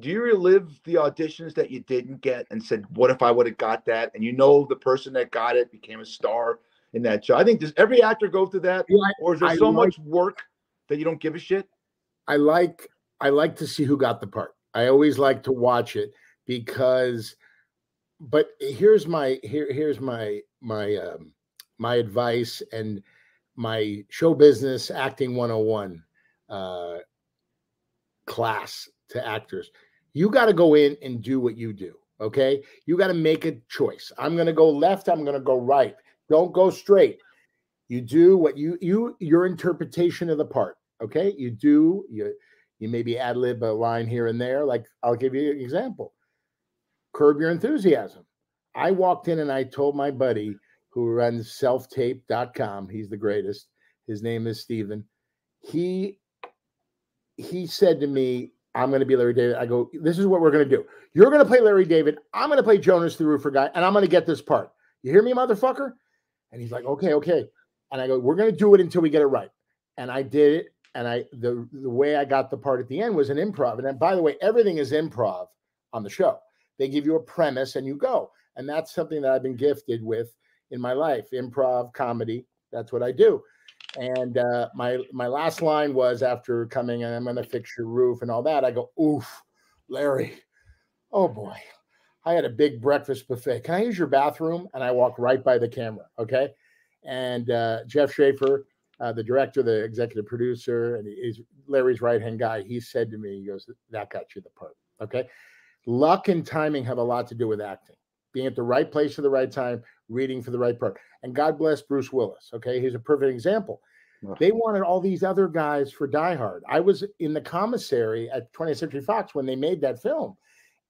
do you relive the auditions that you didn't get and said, what if I would have got that? And you know the person that got it became a star in that show. I think does every actor go through that, yeah, or is there I so like, much work that you don't give a shit? I like I like to see who got the part. I always like to watch it because. But here's my here here's my my um, my advice and my show business acting 101 uh, class to actors. You got to go in and do what you do. Okay. You got to make a choice. I'm going to go left. I'm going to go right. Don't go straight. You do what you you your interpretation of the part. Okay, you do you you maybe ad lib a line here and there. Like I'll give you an example. Curb your enthusiasm. I walked in and I told my buddy who runs selftape.com. He's the greatest. His name is Steven. He he said to me, I'm going to be Larry David. I go, this is what we're going to do. You're going to play Larry David. I'm going to play Jonas the Roofer guy, and I'm going to get this part. You hear me, motherfucker? And he's like, okay, okay. And I go, we're going to do it until we get it right. And I did it. And I, the, the way I got the part at the end was an improv. And then, by the way, everything is improv on the show. They give you a premise and you go. And that's something that I've been gifted with in my life improv, comedy. That's what I do. And uh, my my last line was after coming and I'm going to fix your roof and all that. I go, oof, Larry. Oh boy, I had a big breakfast buffet. Can I use your bathroom? And I walk right by the camera. Okay. And uh, Jeff Schaffer, uh, the director, the executive producer, and he's Larry's right hand guy, he said to me, he goes, That got you the part. Okay. Luck and timing have a lot to do with acting, being at the right place at the right time, reading for the right part. And God bless Bruce Willis. Okay. He's a perfect example. They wanted all these other guys for Die Hard. I was in the commissary at 20th Century Fox when they made that film.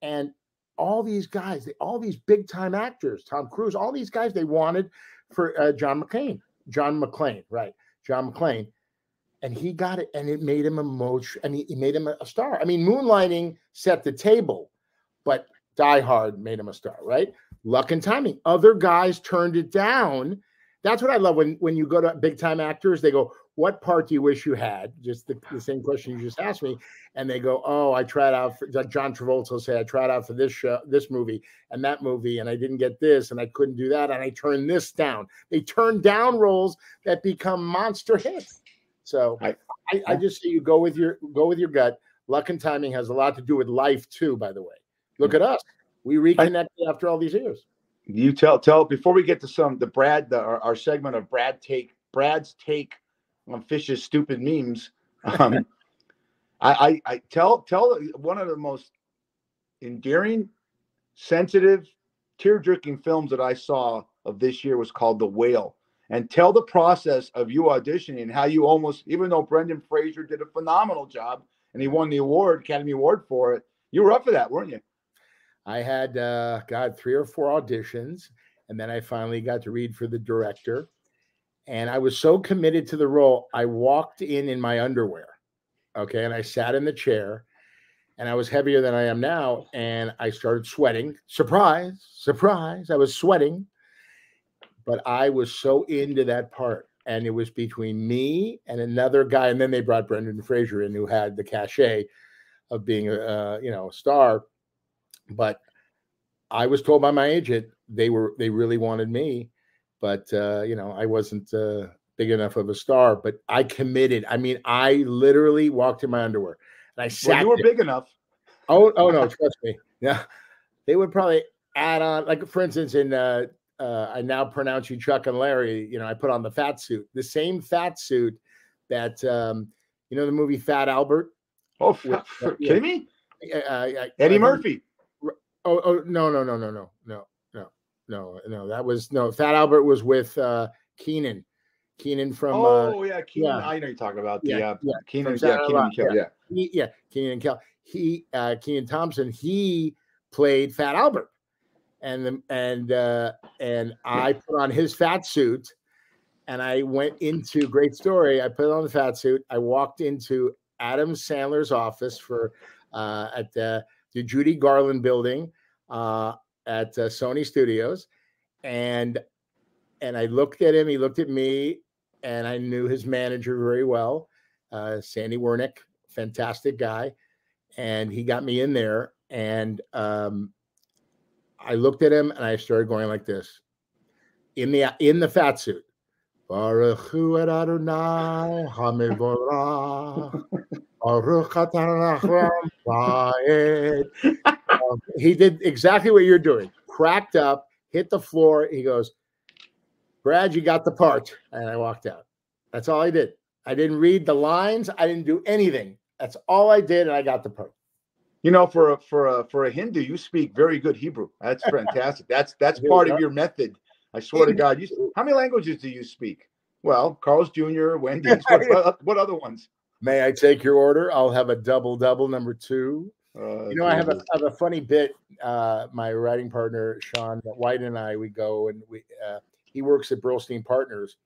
And all these guys, all these big time actors, Tom Cruise, all these guys they wanted for uh, John McClane, John McClane, right? John McClane. And he got it, and it made him a motion, and he, made him a, a star. I mean, Moonlighting set the table, but Die Hard made him a star, right? Luck and timing. Other guys turned it down. That's what I love when when you go to big time actors. They go, what part do you wish you had? Just the, the, same question you just asked me. And they go, oh, I tried out for like John Travolta will say, I tried out for this show, this movie and that movie, and I didn't get this, and I couldn't do that, and I turned this down. They turn down roles that become monster hits. So I, I, I just say you go with your go with your gut. Luck and timing has a lot to do with life too, by the way. Look at us. We reconnected after all these years. You tell tell before we get to some the Brad the, our, our segment of Brad take Brad's take on Fish's stupid memes. Um, I, I, I tell tell one of the most endearing, sensitive, tear jerking films that I saw of this year was called The Whale. And tell the process of you auditioning how you almost, even though Brendan Fraser did a phenomenal job and he won the award, Academy Award for it, you were up for that, weren't you? I had uh, got three or four auditions, and then I finally got to read for the director and I was so committed to the role, I walked in in my underwear. Okay. And I sat in the chair and I was heavier than I am now, and I started sweating. Surprise, surprise! I was sweating, but I was so into that part, and it was between me and another guy, and then they brought Brendan Fraser in, who had the cachet of being a uh, you know a star, but I was told by my agent they were they really wanted me, but uh, you know I wasn't uh, big enough of a star. But I committed. I mean, I literally walked in my underwear and I sat. Well, you were there. big enough. Oh, oh no, trust me. Yeah, they would probably add on, like for instance, in uh, uh, I now pronounce you Chuck and Larry. You know, I put on the fat suit, the same fat suit that um, you know the movie Fat Albert. Oh, With- uh, f- yeah. kidding me? Uh, Eddie Murphy. Oh, oh no, no, no, no, no, no, no, no, no. That was no. Fat Albert was with uh, Kenan. Kenan from uh, oh yeah, Kenan. yeah. I know you're talking about the Yeah, uh, yeah, Kenan. Yeah, Kenan Kel, yeah. he, yeah, Kenan and Kel. He, uh, Kenan Thompson. He played Fat Albert, and the, and uh, and I put on his fat suit, and I went into great story. I put on the fat suit. I walked into Adam Sandler's office for uh, at the, the Judy Garland building uh, at uh, Sony Studios, and and I looked at him. He looked at me, and I knew his manager very well, uh, Sandy Wernick, fantastic guy, and he got me in there. And um, I looked at him, and I started going like this in the in the fat suit. Baruch Adonai. Baruch atah Hashem va'ed. Um, He did exactly what you're doing. Cracked up, hit the floor. He goes, Brad, you got the part. And I walked out. That's all I did. I didn't read the lines. I didn't do anything. That's all I did. And I got the part. You know, for a for a for a Hindu, you speak very good Hebrew. That's fantastic. That's that's part of your method. I swear to God. You, how many languages do you speak? Well, Carl's Jr., Wendy's. What, what other ones? May I take your order? I'll have a double double number two. Uh, You know, I have a, have a funny bit. Uh, my writing partner Sean White and I, we go and we. Uh, he works at Burlstein Partners,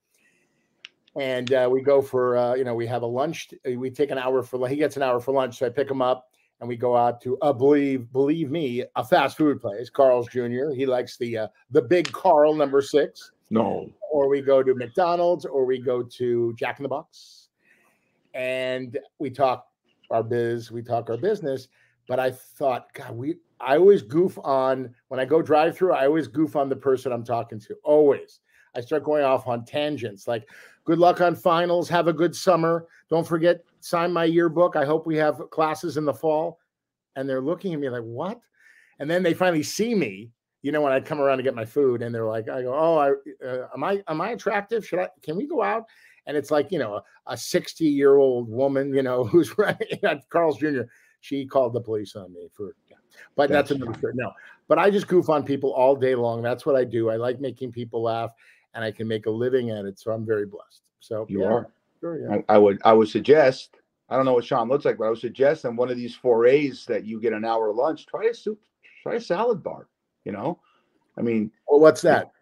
and uh, we go for uh, you know we have a lunch. We take an hour for he gets an hour for lunch, so I pick him up and we go out to uh, believe believe me a fast food place, Carl's Jr. He likes the uh, the big Carl number six no. or we go to McDonald's, or we go to Jack in the Box, and we talk our biz, we talk our business. But I thought, God, we I always goof on when I go drive through, I always goof on the person I'm talking to. Always. I start going off on tangents like, good luck on finals, have a good summer. Don't forget, sign my yearbook. I hope we have classes in the fall. And they're looking at me like, what? And then they finally see me, you know, when I come around to get my food, and they're like, I go, oh, I uh, am I am I attractive? Should I can we go out? And it's like, you know, a 60 year old woman, you know, who's right at Carl's Jr. She called the police on me for, yeah. but that's, That's another story. No, but I just goof on people all day long. That's what I do. I like making people laugh, and I can make a living at it. So I'm very blessed. So You yeah, are. sure, yeah. I, I would I would suggest. I don't know what Sean looks like, but I would suggest on one of these forays that you get an hour lunch. Try a soup. Try a salad bar. You know, I mean, Well, what's that?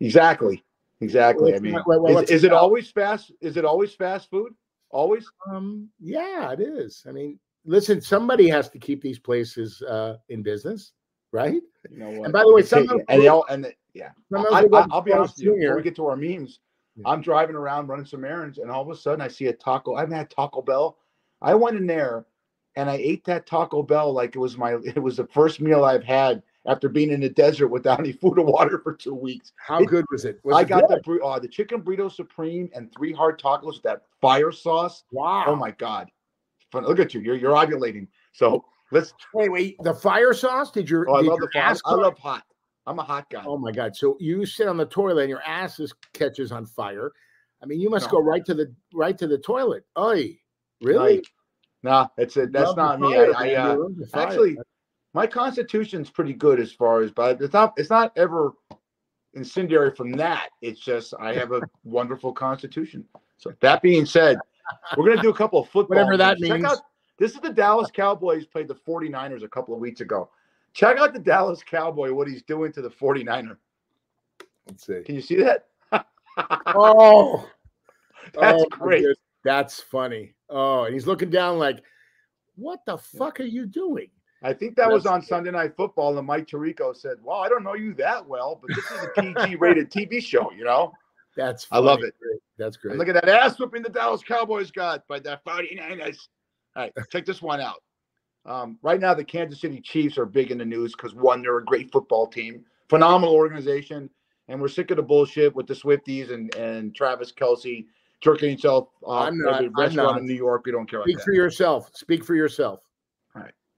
exactly, exactly. I mean, well, well, is, is it always fast? Is it always fast food? Always? Um, yeah, it is. I mean, listen, somebody has to keep these places uh, in business, right? You know what? And by the way, some of and they all and they, yeah. I, they go I, to I'll be honest with you. Before we get to our memes, Yeah. I'm driving around running some errands, and all of a sudden I see a taco. I haven't had Taco Bell. I went in there, and I ate that Taco Bell like it was my. It was the first meal I've had after being in the desert without any food or water for two weeks. How It- good was it? Was I it got good? the uh, the chicken burrito supreme and three hard tacos with that fire sauce. wow. Oh my god! Fun. Look at you. You're you're ovulating. So let's. Wait, wait. The fire sauce? Did your Oh, I did love the fire. I love hot. I'm a hot guy. Oh my god! So you sit on the toilet and your ass is, catches on fire. I mean, you must No. go right to the right to the toilet. Oy, really? Like, nah, that's it. That's Love not me. I, I uh, You love the fire. actually my constitution's pretty good as far as but it's not it's not ever incendiary from that it's just i have a wonderful constitution so that being said we're going to do a couple of football Whatever that means. out this is the dallas cowboys played the 49ers a couple of weeks ago check out the dallas cowboy what he's doing to the 49er Let's see. can you see that Oh, That's oh, great. That's funny. Oh, and he's looking down like, What the fuck are you doing? I think that was on Sunday Night Football, and Mike Tirico said, "Well, I don't know you that well, but this is a PG-rated TV show, you know." That's I love it. That's great. And look at that ass whooping the Dallas Cowboys got by the 49ers. All right, check this one out. Um, right now, the Kansas City Chiefs are big in the news because one, they're a great football team, phenomenal organization, and we're sick of the bullshit with the Swifties and and Travis Kelce jerking himself off I'm not- every I'm restaurant not. in New York. We don't care about Speak that. for yourself. Speak for yourself.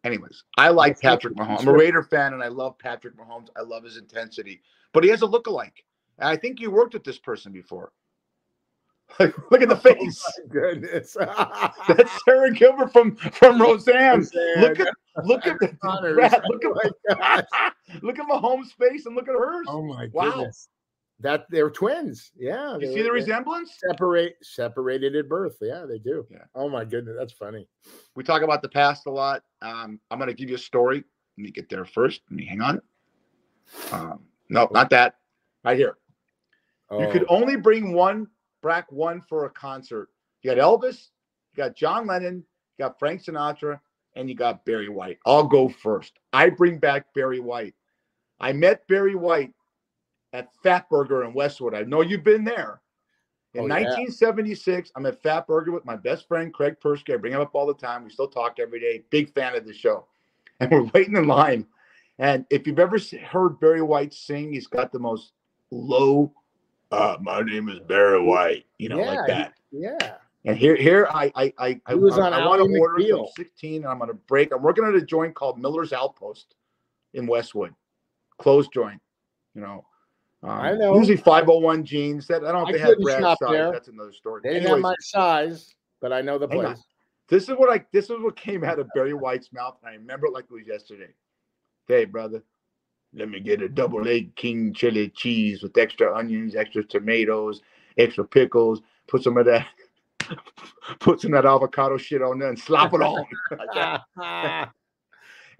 Anyways, I like That's Patrick not- Mahomes. I'm a Raider fan, and I love Patrick Mahomes. I love his intensity, but he has a look-alike. And I think you worked with this person before. Like, look at the oh face. Goodness. That's Sara Gilbert from from Roseanne. Look at look at the. Brad, look Oh my at look at Mahomes' face and look at hers. Oh my Wow. goodness. That they're twins. Yeah. you see were- the resemblance? Separate separated at birth. Yeah, they do. Yeah. Oh my goodness. That's funny. We talk about the past a lot. Um, I'm going to give you a story. Let me get there first. Let me hang on. Um, no, not that. Right here. Oh, You could only bring one Brack one for a concert. You got Elvis, you got John Lennon, you got Frank Sinatra, and you got Barry White. I'll go first. I bring back Barry White. I met Barry White at Fatburger in Westwood. I know you've been there. In Oh, yeah. 1976, I'm at Fatburger with my best friend Craig Persky. I bring him up all the time. We still talk every day. Big fan of the show. And we're waiting in line. And if you've ever heard Barry White sing, he's got the most low, uh, my name is Barry White, you know, Yeah, like he- that. yeah. And here, here, I, I, I, I, was I, on I want Ally to order some McBeal. 16, and I'm going to break. I'm working at a joint called Miller's Outpost in Westwood, closed joint. You know, um, I know. Usually 501 jeans. That I don't know I they have couldn't Brad's size. there. That's another story. They didn't have my size, but I know the on. place. this is what I this is what came out of Barry White's mouth. I remember it like it was yesterday. Hey, brother, let me get a double egg king chili cheese with extra onions, extra tomatoes, extra pickles. Put some of that, put some of that avocado shit on there and slap it on.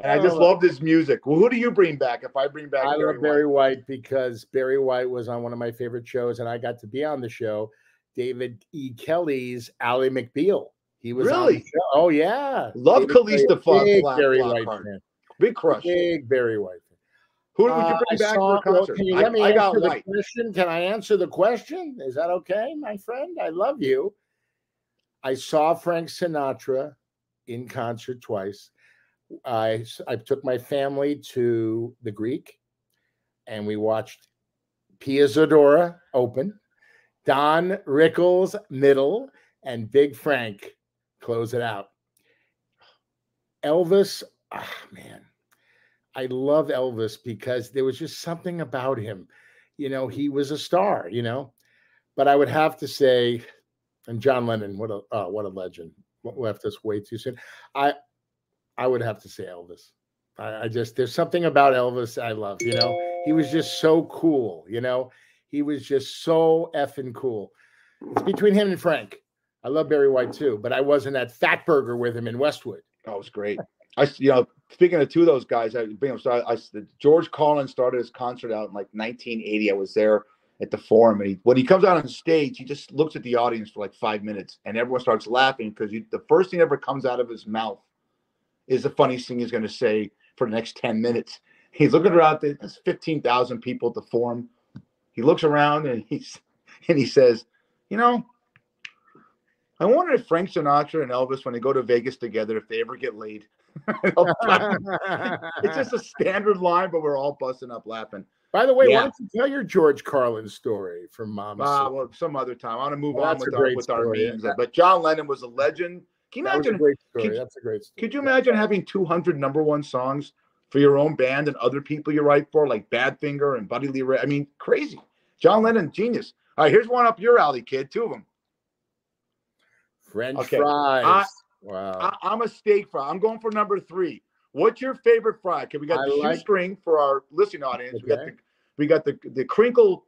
And I just Oh. loved his music. Well, who do you bring back if I bring back I Barry love Barry White because Barry White was on one of my favorite shows, and I got to be on the show. David E. Kelley's Ally McBeal. He was Really? Oh yeah, Love David Calista Fo- big Black- Barry Blackheart. White fan. Big crush. Big Barry White. fan. Who would you Uh, bring I back saw- for a well, concert? Can you I, let me I got answer the White. question? Can I answer the question? Is that okay, my friend? I love you. I saw Frank Sinatra in concert twice. I I took my family to the Greek, and we watched Pia Zadora open, Don Rickles middle, and Big Frank close it out. Elvis, ah man, I love Elvis because there was just something about him. You know, he was a star, you know. But I would have to say, and John Lennon, what a uh, what a legend. What left us way too soon. I I would have to say Elvis. I, I just there's something about Elvis I love, you know. He was just so cool, you know. He was just so effing cool. It's between him and Frank. I love Barry White too, but I wasn't at Fat Burger with him in Westwood. That was great. I, you know, speaking of two of those guys, I bring. So I, I George Carlin started his concert out in like 1980. I was there at the Forum, and he, when he comes out on stage, he just looks at the audience for like five minutes, and everyone starts laughing because the first thing that ever comes out of his mouth is the funniest thing he's going to say for the next 10 minutes. He's looking around. There's 15,000 people at the Forum. He looks around and he's and he says, "You know." I wonder if Frank Sinatra and Elvis, when they go to Vegas together, if they ever get laid. it's just a standard line, but we're all busting up laughing. By the way, Yeah. why don't you tell your George Carlin story from Mom? Ah, well, some other time. I want to move Well, on with our, with our memes. But John Lennon was a legend. Can you that imagine? great story. could- That's a great story. Could you imagine having 200 number one songs for your own band and other people you write for, like Badfinger and Buddy Lee Ray? I mean, crazy. John Lennon, genius. All right, here's one up your alley, kid. Two of them. French Okay, fries. wow. I, I'm a steak fry. I'm going for number three. What's your favorite fry? Okay, we got I the like- shoestring for our listening audience. We got the we got the the crinkle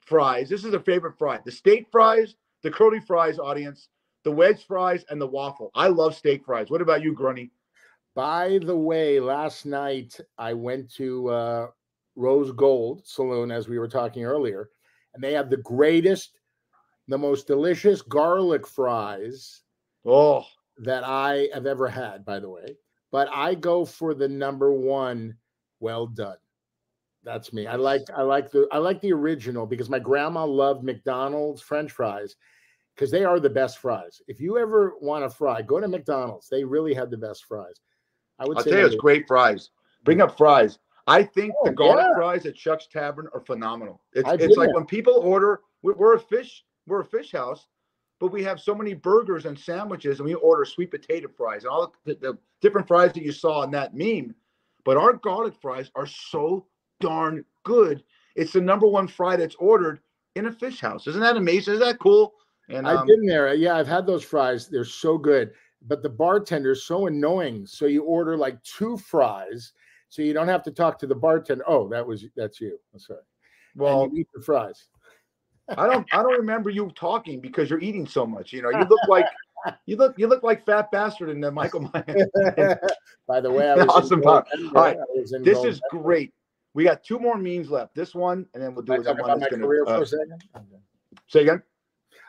fries. This is a favorite fry. The steak fries, the curly fries, audience, the wedge fries, and the waffle. I love steak fries. What about you, Grunny? By the way, last night I went to uh, Rose Gold Saloon, as we were talking earlier, and they have the greatest, the most delicious garlic fries Oh, that I have ever had, by the way. But I go for the number one. Well done. That's me. I like I like the I like the original because my grandma loved McDonald's French fries because they are the best fries. If you ever want a fry, go to McDonald's. They really have the best fries. I would I'll say tell you, it's great fries. Bring up fries. I think Oh, the garlic yeah. fries at Chuck's Tavern are phenomenal. It's it's like when people order. We're, a fish. We're a fish house, but we have so many burgers and sandwiches, and we order sweet potato fries and all the, the different fries that you saw in that meme. But our garlic fries are so darn good. It's the number one fry that's ordered in a fish house. Isn't that amazing? Isn't that cool? And I've um, been there. Yeah, I've had those fries. They're so good. But the bartender's so annoying. So you order like two fries, so you don't have to talk to the bartender. Oh, that was that's you. I'm sorry. well, eat the fries. I don't I don't remember you talking because you're eating so much. You know, you look like you look you look like fat bastard in the Michael Myers. By the way, I was Awesome All right. Was This is great. We got two more memes left. This one, and then we'll do Can I talk one about my gonna. career for uh, a second? say again.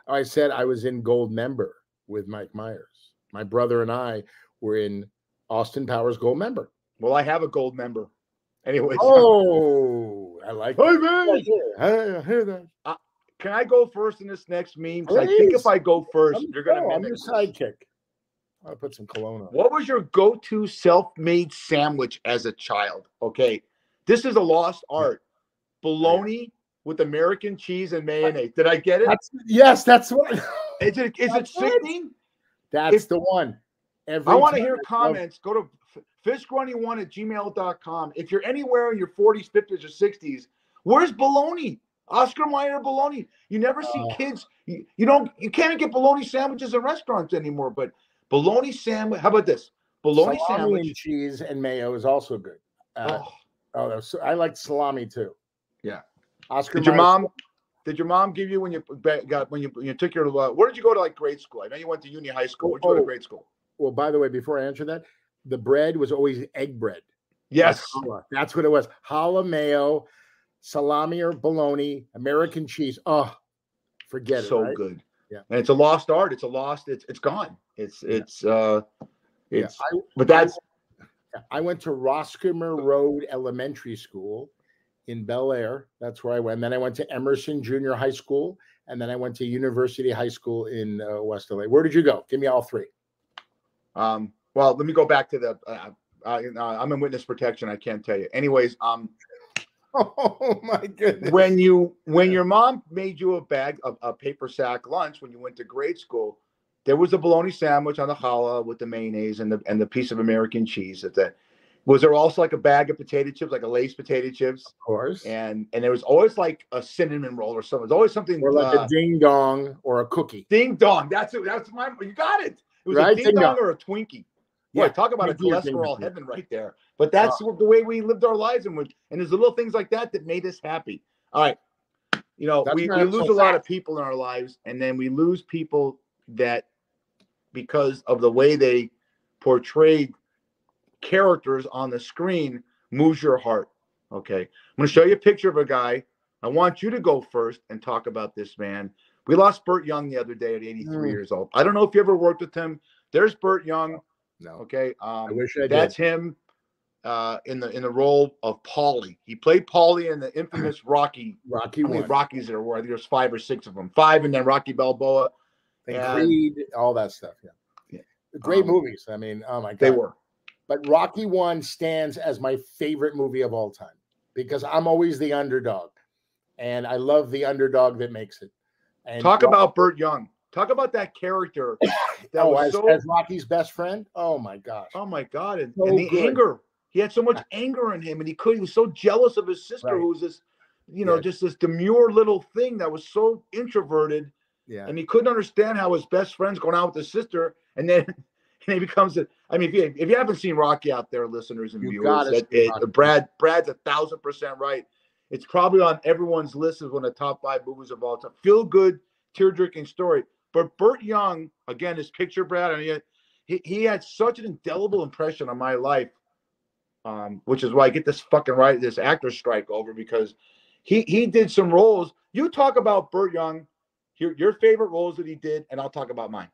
I said I was in Goldmember with Mike Myers. My brother and I were in Austin Powers Goldmember. Well, I have a gold member. Anyways, Oh, I like. Hey, that. man! Hey, I hear that. Uh, can I go first in this next meme? 'Cause I think if I go 1st I'm, you're gonna I'm your sidekick. I'll put some cologne on. What was your go-to self-made sandwich as a child? Okay, this is a lost hmm. art. Bologna with American cheese and mayonnaise. Did I get it? That's, yes, that's what. Is it is it That's sickening? That's If- the one. Every I want to hear comments. Go to fishgrunny1 at gmail.com. If you're anywhere in your 40s, 50s, or 60s, where's bologna? Oscar Mayer bologna. You never see Oh. kids. You, you don't. You can't get bologna sandwiches in restaurants anymore. But bologna sandwich. How about this? Bologna salami and sandwich. cheese and mayo is also good. Uh, Oh, oh, that's- I like salami too. Yeah. Oscar. did your mom? Did your mom give you when you got when you when you took your? Uh, where did you go to like grade school? I know you went to Union High School. Where'd you go to Oh. grade school? Well, by the way, before I answer that, the bread was always egg bread. Yes. That's what it was. Challah mayo, salami or bologna, American cheese. Oh, forget it. so right? good. Yeah. And it's a lost art. It's a lost. It's it's gone. It's Yeah. it's uh, Yeah, it's. I, But that's I went to Roscomare Road Elementary School in Bel Air. That's where I went. then I went to Emerson Junior High School, and then I went to University High School in uh, West LA. Where did you go? Give me all three. um. Well, let me go back to the. Uh, uh, I'm in witness protection. I can't tell you. Anyways, um, Oh my goodness! when you when your mom made you a bag of a paper sack lunch when you went to grade school, there was a bologna sandwich on the challah with the mayonnaise and the and the piece of American cheese. At the was there also like a bag of potato chips, like a Lay's potato chips, of course, and and there was always like a cinnamon roll or something. There's always something. or like uh, a ding dong or a cookie. Ding dong. That's it. That's my. You got it. It was Right, a ding ding dong dong. or a Twinkie. Yeah, talk about a Twinkie or ding cholesterol heaven right there. But that's what- the way we lived our lives, and and there's the little things like that that made us happy. All right, you know, That's we, we lose so a lot of people in our lives, and then we lose people that because of the way they portrayed characters on the screen moves your heart. Okay, I'm going to show you a picture of a guy. I want you to go first and talk about this man. We lost Burt Young the other day at 83 Mm. years old. I don't know if you ever worked with him. There's Burt Young. No, Okay, I um, wish I did. that's him uh, in the in the role of Paulie. He played Paulie in the infamous Rocky. Rocky How many one, Rockies there were? I think there's five or six of them. Five, and then Rocky Balboa. and and- Creed, all that stuff. Yeah, Yeah. great Um, movies. I mean, oh my god, They were. But Rocky One stands as my favorite movie of all time because I'm always the underdog, and I love the underdog that makes it. And Talk Ro- about Burt Young. Talk about that character. That oh, was as, so. as Rocky's best friend. Oh my gosh, oh my god! And, so and the good. anger. He had so much anger in him, and he could. He was so jealous of his sister, Right. who was this, you know, Yeah. just this demure little thing that was so introverted. yeah, and he couldn't understand how his best friend's going out with his sister, and then and he becomes a. I mean, if you if you haven't seen Rocky out there, listeners and You viewers, that, it- Brad Brad's a thousand percent right. It's probably on everyone's list as one of the top five movies of all time. Feel good, tear jerking story. But Burt Young, again, his picture, Brad. I mean, he he had such an indelible impression on my life, um, which is why I get this fucking right this actor strike over because he he did some roles. You talk about Burt Young, your your favorite roles that he did, and I'll talk about mine.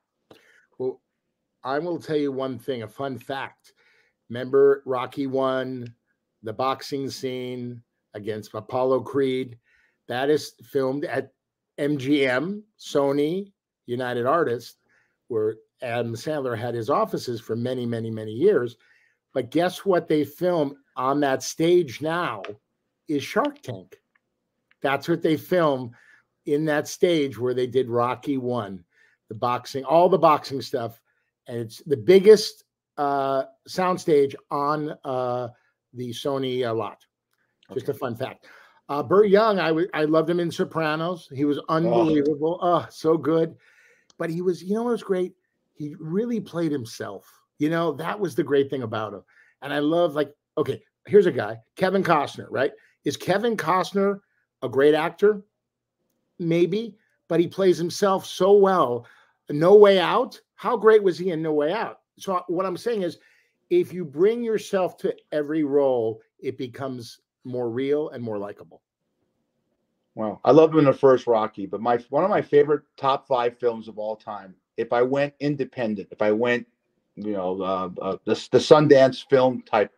well, I will tell you one thing, a fun fact. Remember Rocky One, the boxing scene against Apollo Creed? That is filmed at MGM, Sony, United Artists, where Adam Sandler had his offices for many, many, many years. But guess what they film on that stage now is Shark Tank. That's what they film in that stage where they did Rocky One, the boxing, all the boxing stuff. And it's the biggest uh, soundstage on uh, the Sony uh, lot. Just a fun fact. Uh, Burt Young, I, w- I loved him in Sopranos. He was unbelievable. Oh. so good. But he was, you know what was great? He really played himself. You know, that was the great thing about him. And I love, like, okay, here's a guy, Kevin Costner, right? Is Kevin Costner a great actor? Maybe, but he plays himself so well. No Way Out, how great was he in No Way Out? So, what I'm saying is, if you bring yourself to every role, it becomes more real and more likable. Wow, I loved him in the first Rocky, but my one of my favorite top five films of all time. If I went independent, if I went, you know, uh, uh, the the Sundance film type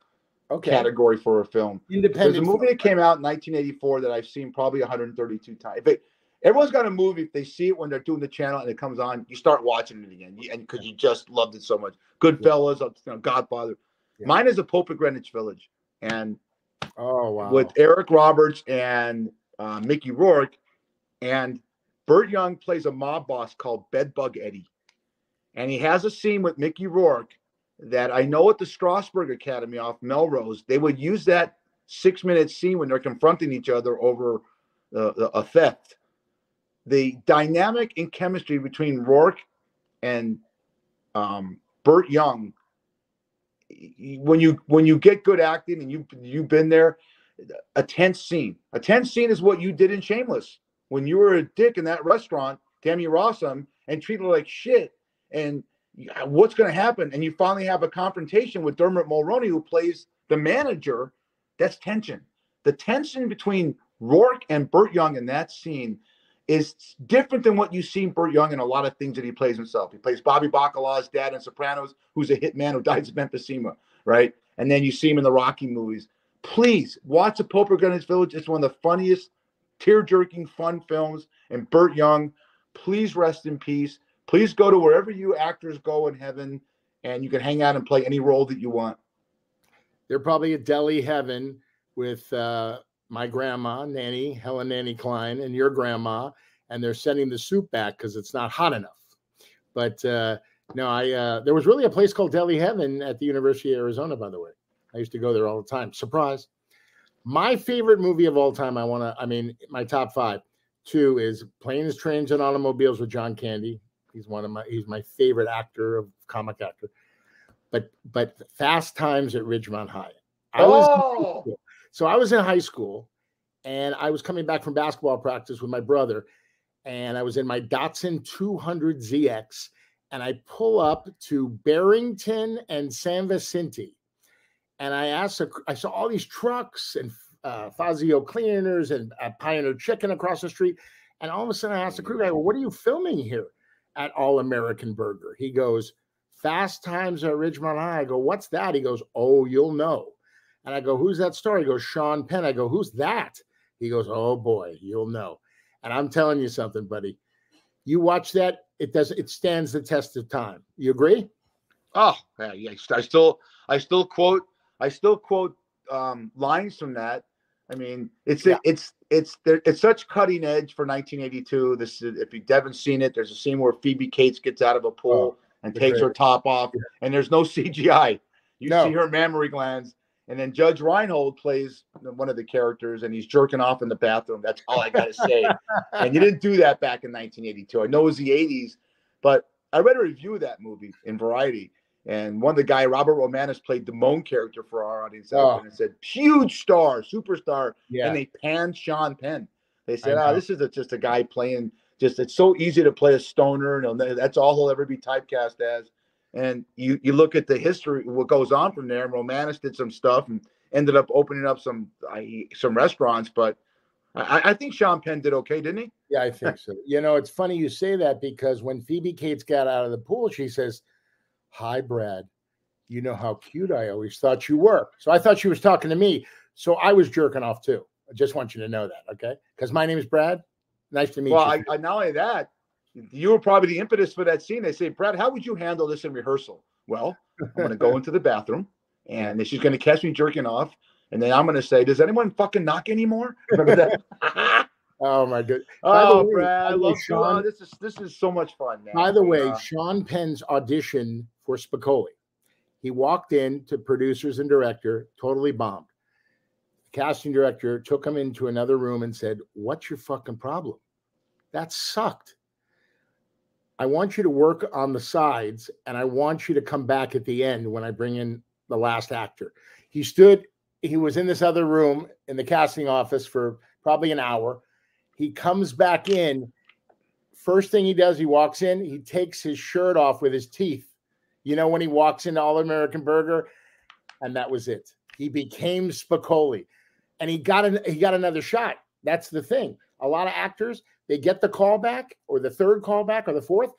okay. category for a film, independent. There's a movie that came out in 1984 that I've seen probably 132 times. If it, everyone's got a movie, if they see it when they're doing the channel and it comes on, you start watching it again, and because you just loved it so much. Goodfellas, yeah. you know, Godfather. Yeah. Mine is a Pope of Greenwich Village, and Oh wow! With Eric Roberts and uh, Mickey Rourke, and Burt Young plays a mob boss called Bedbug Eddie, and he has a scene with Mickey Rourke that I know at the Strasberg Academy off Melrose they would use that six minute scene when they're confronting each other over uh, a theft. The dynamic and chemistry between Rourke and um, Burt Young when you when you get good acting and you you've been there, a tense scene. A tense scene is what you did in Shameless when you were a dick in that restaurant, Tammy Rossum, and treated like shit. And what's going to happen? And you finally have a confrontation with Dermot Mulroney, who plays the manager. That's tension. The tension between Rourke and Burt Young in that scene is different than what you see Burt Young in a lot of things that he plays himself. He plays Bobby Bacala's dad in Sopranos, who's a hitman who dies of emphysema, right? And then you see him in the Rocky movies. Please watch The Pope Greenwich Village. It's one of the funniest, tear-jerking, fun films. And Burt Young, please rest in peace. Please go to wherever you actors go in heaven, and you can hang out and play any role that you want. They're probably at Deli Heaven with uh, my grandma, Nanny, Helen Nanny Klein, and your grandma, and they're sending the soup back because it's not hot enough. But uh, no, I uh, there was really a place called Deli Heaven at the University of Arizona, by the way. I used to go there all the time. Surprise. My favorite movie of all time, I want to, I mean, my top five, two is Planes, Trains, and Automobiles with John Candy. He's one of my, he's my favorite actor of comic actor. But, but Fast Times at Ridgemont High. I oh. So I was in high school and I was coming back from basketball practice with my brother, and I was in my Datsun 200 ZX, and I pull up to Barrington and San Vicente, and I asked, I saw all these trucks and uh, Fazio cleaners and uh, Pioneer Chicken across the street, and all of a sudden I asked the crew guy, "Well, what are you filming here at All American Burger?" He goes, "Fast Times at Ridgemont High." I go, "What's that?" He goes, "Oh, you'll know." And I go, Who's that star? He goes, Sean Penn. I go, Who's that? He goes, Oh boy, you'll know. And I'm telling you something, buddy. You watch that, it does it stands the test of time. You agree? Oh, yeah. I still I still quote I still quote um, lines from that. I mean, it's yeah. it's it's it's such cutting edge for 1982. This is if you haven't seen it, there's a scene where Phoebe Cates gets out of a pool oh, and takes great. her top off, yeah. and there's no CGI. You no. see her mammary glands, and then Judge Reinhold plays one of the characters, and he's jerking off in the bathroom. That's all I got to say. and you didn't do that back in 1982. I know it was the 80s, but I read a review of that movie in Variety, and one of the guy, Robert Romanus, played the Moan character for our audience, oh. and said huge star, superstar, yeah. and they panned Sean Penn. They said, "Ah, oh, this is a, just a guy playing. Just it's so easy to play a stoner, and that's all he'll ever be typecast as." And you you look at the history, what goes on from there. And Romanus did some stuff and ended up opening up some some restaurants. But I, I think Sean Penn did okay, didn't he? Yeah, I think so. You know, it's funny you say that because when Phoebe Cates got out of the pool, she says, Hi, Brad. You know how cute I always thought you were. So I thought she was talking to me. So I was jerking off too. I just want you to know that, okay? Because my name is Brad. Nice to meet well, you. I, not only that, you were probably the impetus for that scene. They say, Brad, how would you handle this in rehearsal? Well, I'm going to go into the bathroom and she's going to catch me jerking off. And then I'm going to say, Does anyone fucking knock anymore? Oh, my good. Oh, way, Brad, I love Sean. This is, this is so much fun, man. By the way, uh, Sean Penn's audition for Spicoli, he walked in to producers and director, totally bombed. The casting director took him into another room and said, What's your fucking problem? That sucked. I want you to work on the sides and I want you to come back at the end when I bring in the last actor. He stood, he was in this other room in the casting office for probably an hour. He comes back in. First thing he does, he walks in, he takes his shirt off with his teeth. You know, when he walks into All American Burger, and that was it. He became Spicoli, and he got an, he got another shot. That's the thing. A lot of actors they get the call back or the third call back or the fourth,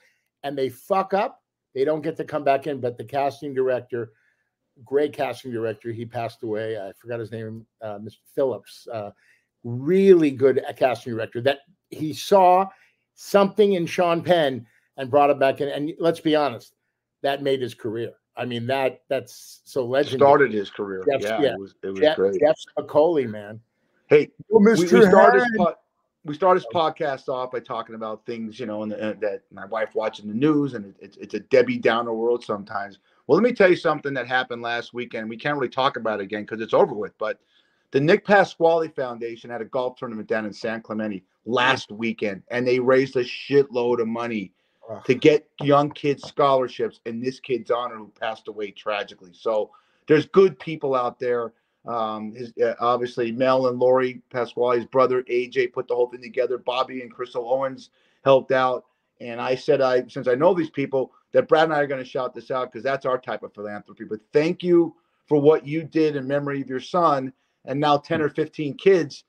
and they fuck up. They don't get to come back in. But the casting director, great casting director, he passed away. I forgot his name, uh, Mr. Phillips. Uh, really good casting director that he saw something in Sean Penn and brought it back in. And let's be honest, that made his career. I mean, that that's so legendary. Started his career. Yeah, yeah, it was, it was Jeff, great. Jeff Spicoli, man. Hey, well, Mr. We, we started, we start this podcast off by talking about things, you know, and, uh, that my wife watching the news, and it's it's a Debbie Downer world sometimes. Well, let me tell you something that happened last weekend. We can't really talk about it again because it's over with. But the Nick Pasquale Foundation had a golf tournament down in San Clemente last weekend, and they raised a shitload of money to get young kids scholarships in this kid's honor who passed away tragically. So there's good people out there. Um, his uh, obviously Mel and Lori Pasquale's brother AJ put the whole thing together. Bobby and Crystal Owens helped out, and I said I since I know these people that Brad and I are going to shout this out because that's our type of philanthropy. But thank you for what you did in memory of your son, and now ten or fifteen kids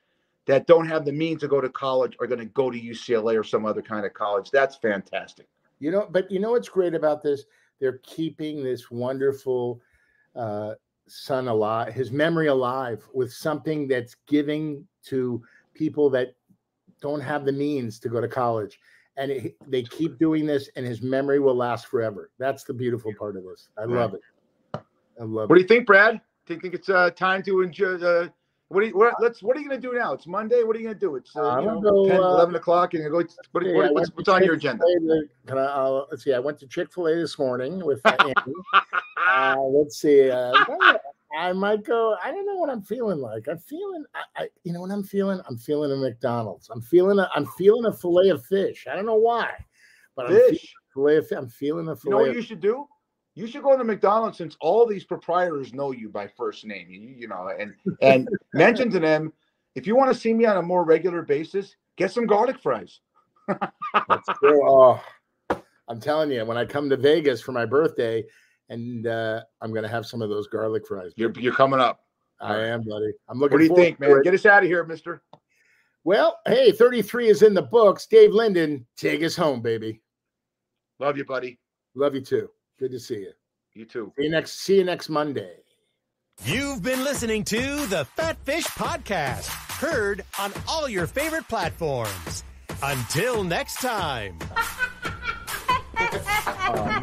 that don't have the means to go to college are going to go to UCLA or some other kind of college. That's fantastic. You know, but you know what's great about this? They're keeping this wonderful. Uh, son alive, his memory alive with something that's giving to people that don't have the means to go to college. And it, they keep doing this, and his memory will last forever. That's the beautiful part of this. I love it. I love what it. What do you think, Brad? Do you think it's uh, time to enjoy? Uh, what are you, what, let's, what are you going to do now? It's Monday. What are you going to do? It's uh, you know, go, 10, uh, 11 o'clock, and go. What, yeah, what, what's, what's on your agenda? Can I, uh, let's see. I went to Chick Fil A this morning with Andy. Uh, let's see. Uh, I might go. I don't know what I'm feeling like. I'm feeling. I, I, you know what I'm feeling. I'm feeling a McDonald's. I'm feeling a. I'm feeling a fillet of fish. I don't know why, but fish. I'm fillet of. I'm feeling a fillet. You know what you should do? You should go to McDonald's since all these proprietors know you by first name. You, you know, and and mention to them if you want to see me on a more regular basis, get some garlic fries. That's true. Oh, I'm telling you, when I come to Vegas for my birthday, and uh, I'm gonna have some of those garlic fries. You're you're coming up. I am, buddy. I'm looking. What do you think, man? Get us out of here, Mister. Well, hey, 33 is in the books. Dave Linden, take us home, baby. Love you, buddy. Love you too. Good to see you. You too. See you next. See you next Monday. You've been listening to the Fat Fish Podcast, heard on all your favorite platforms. Until next time. oh,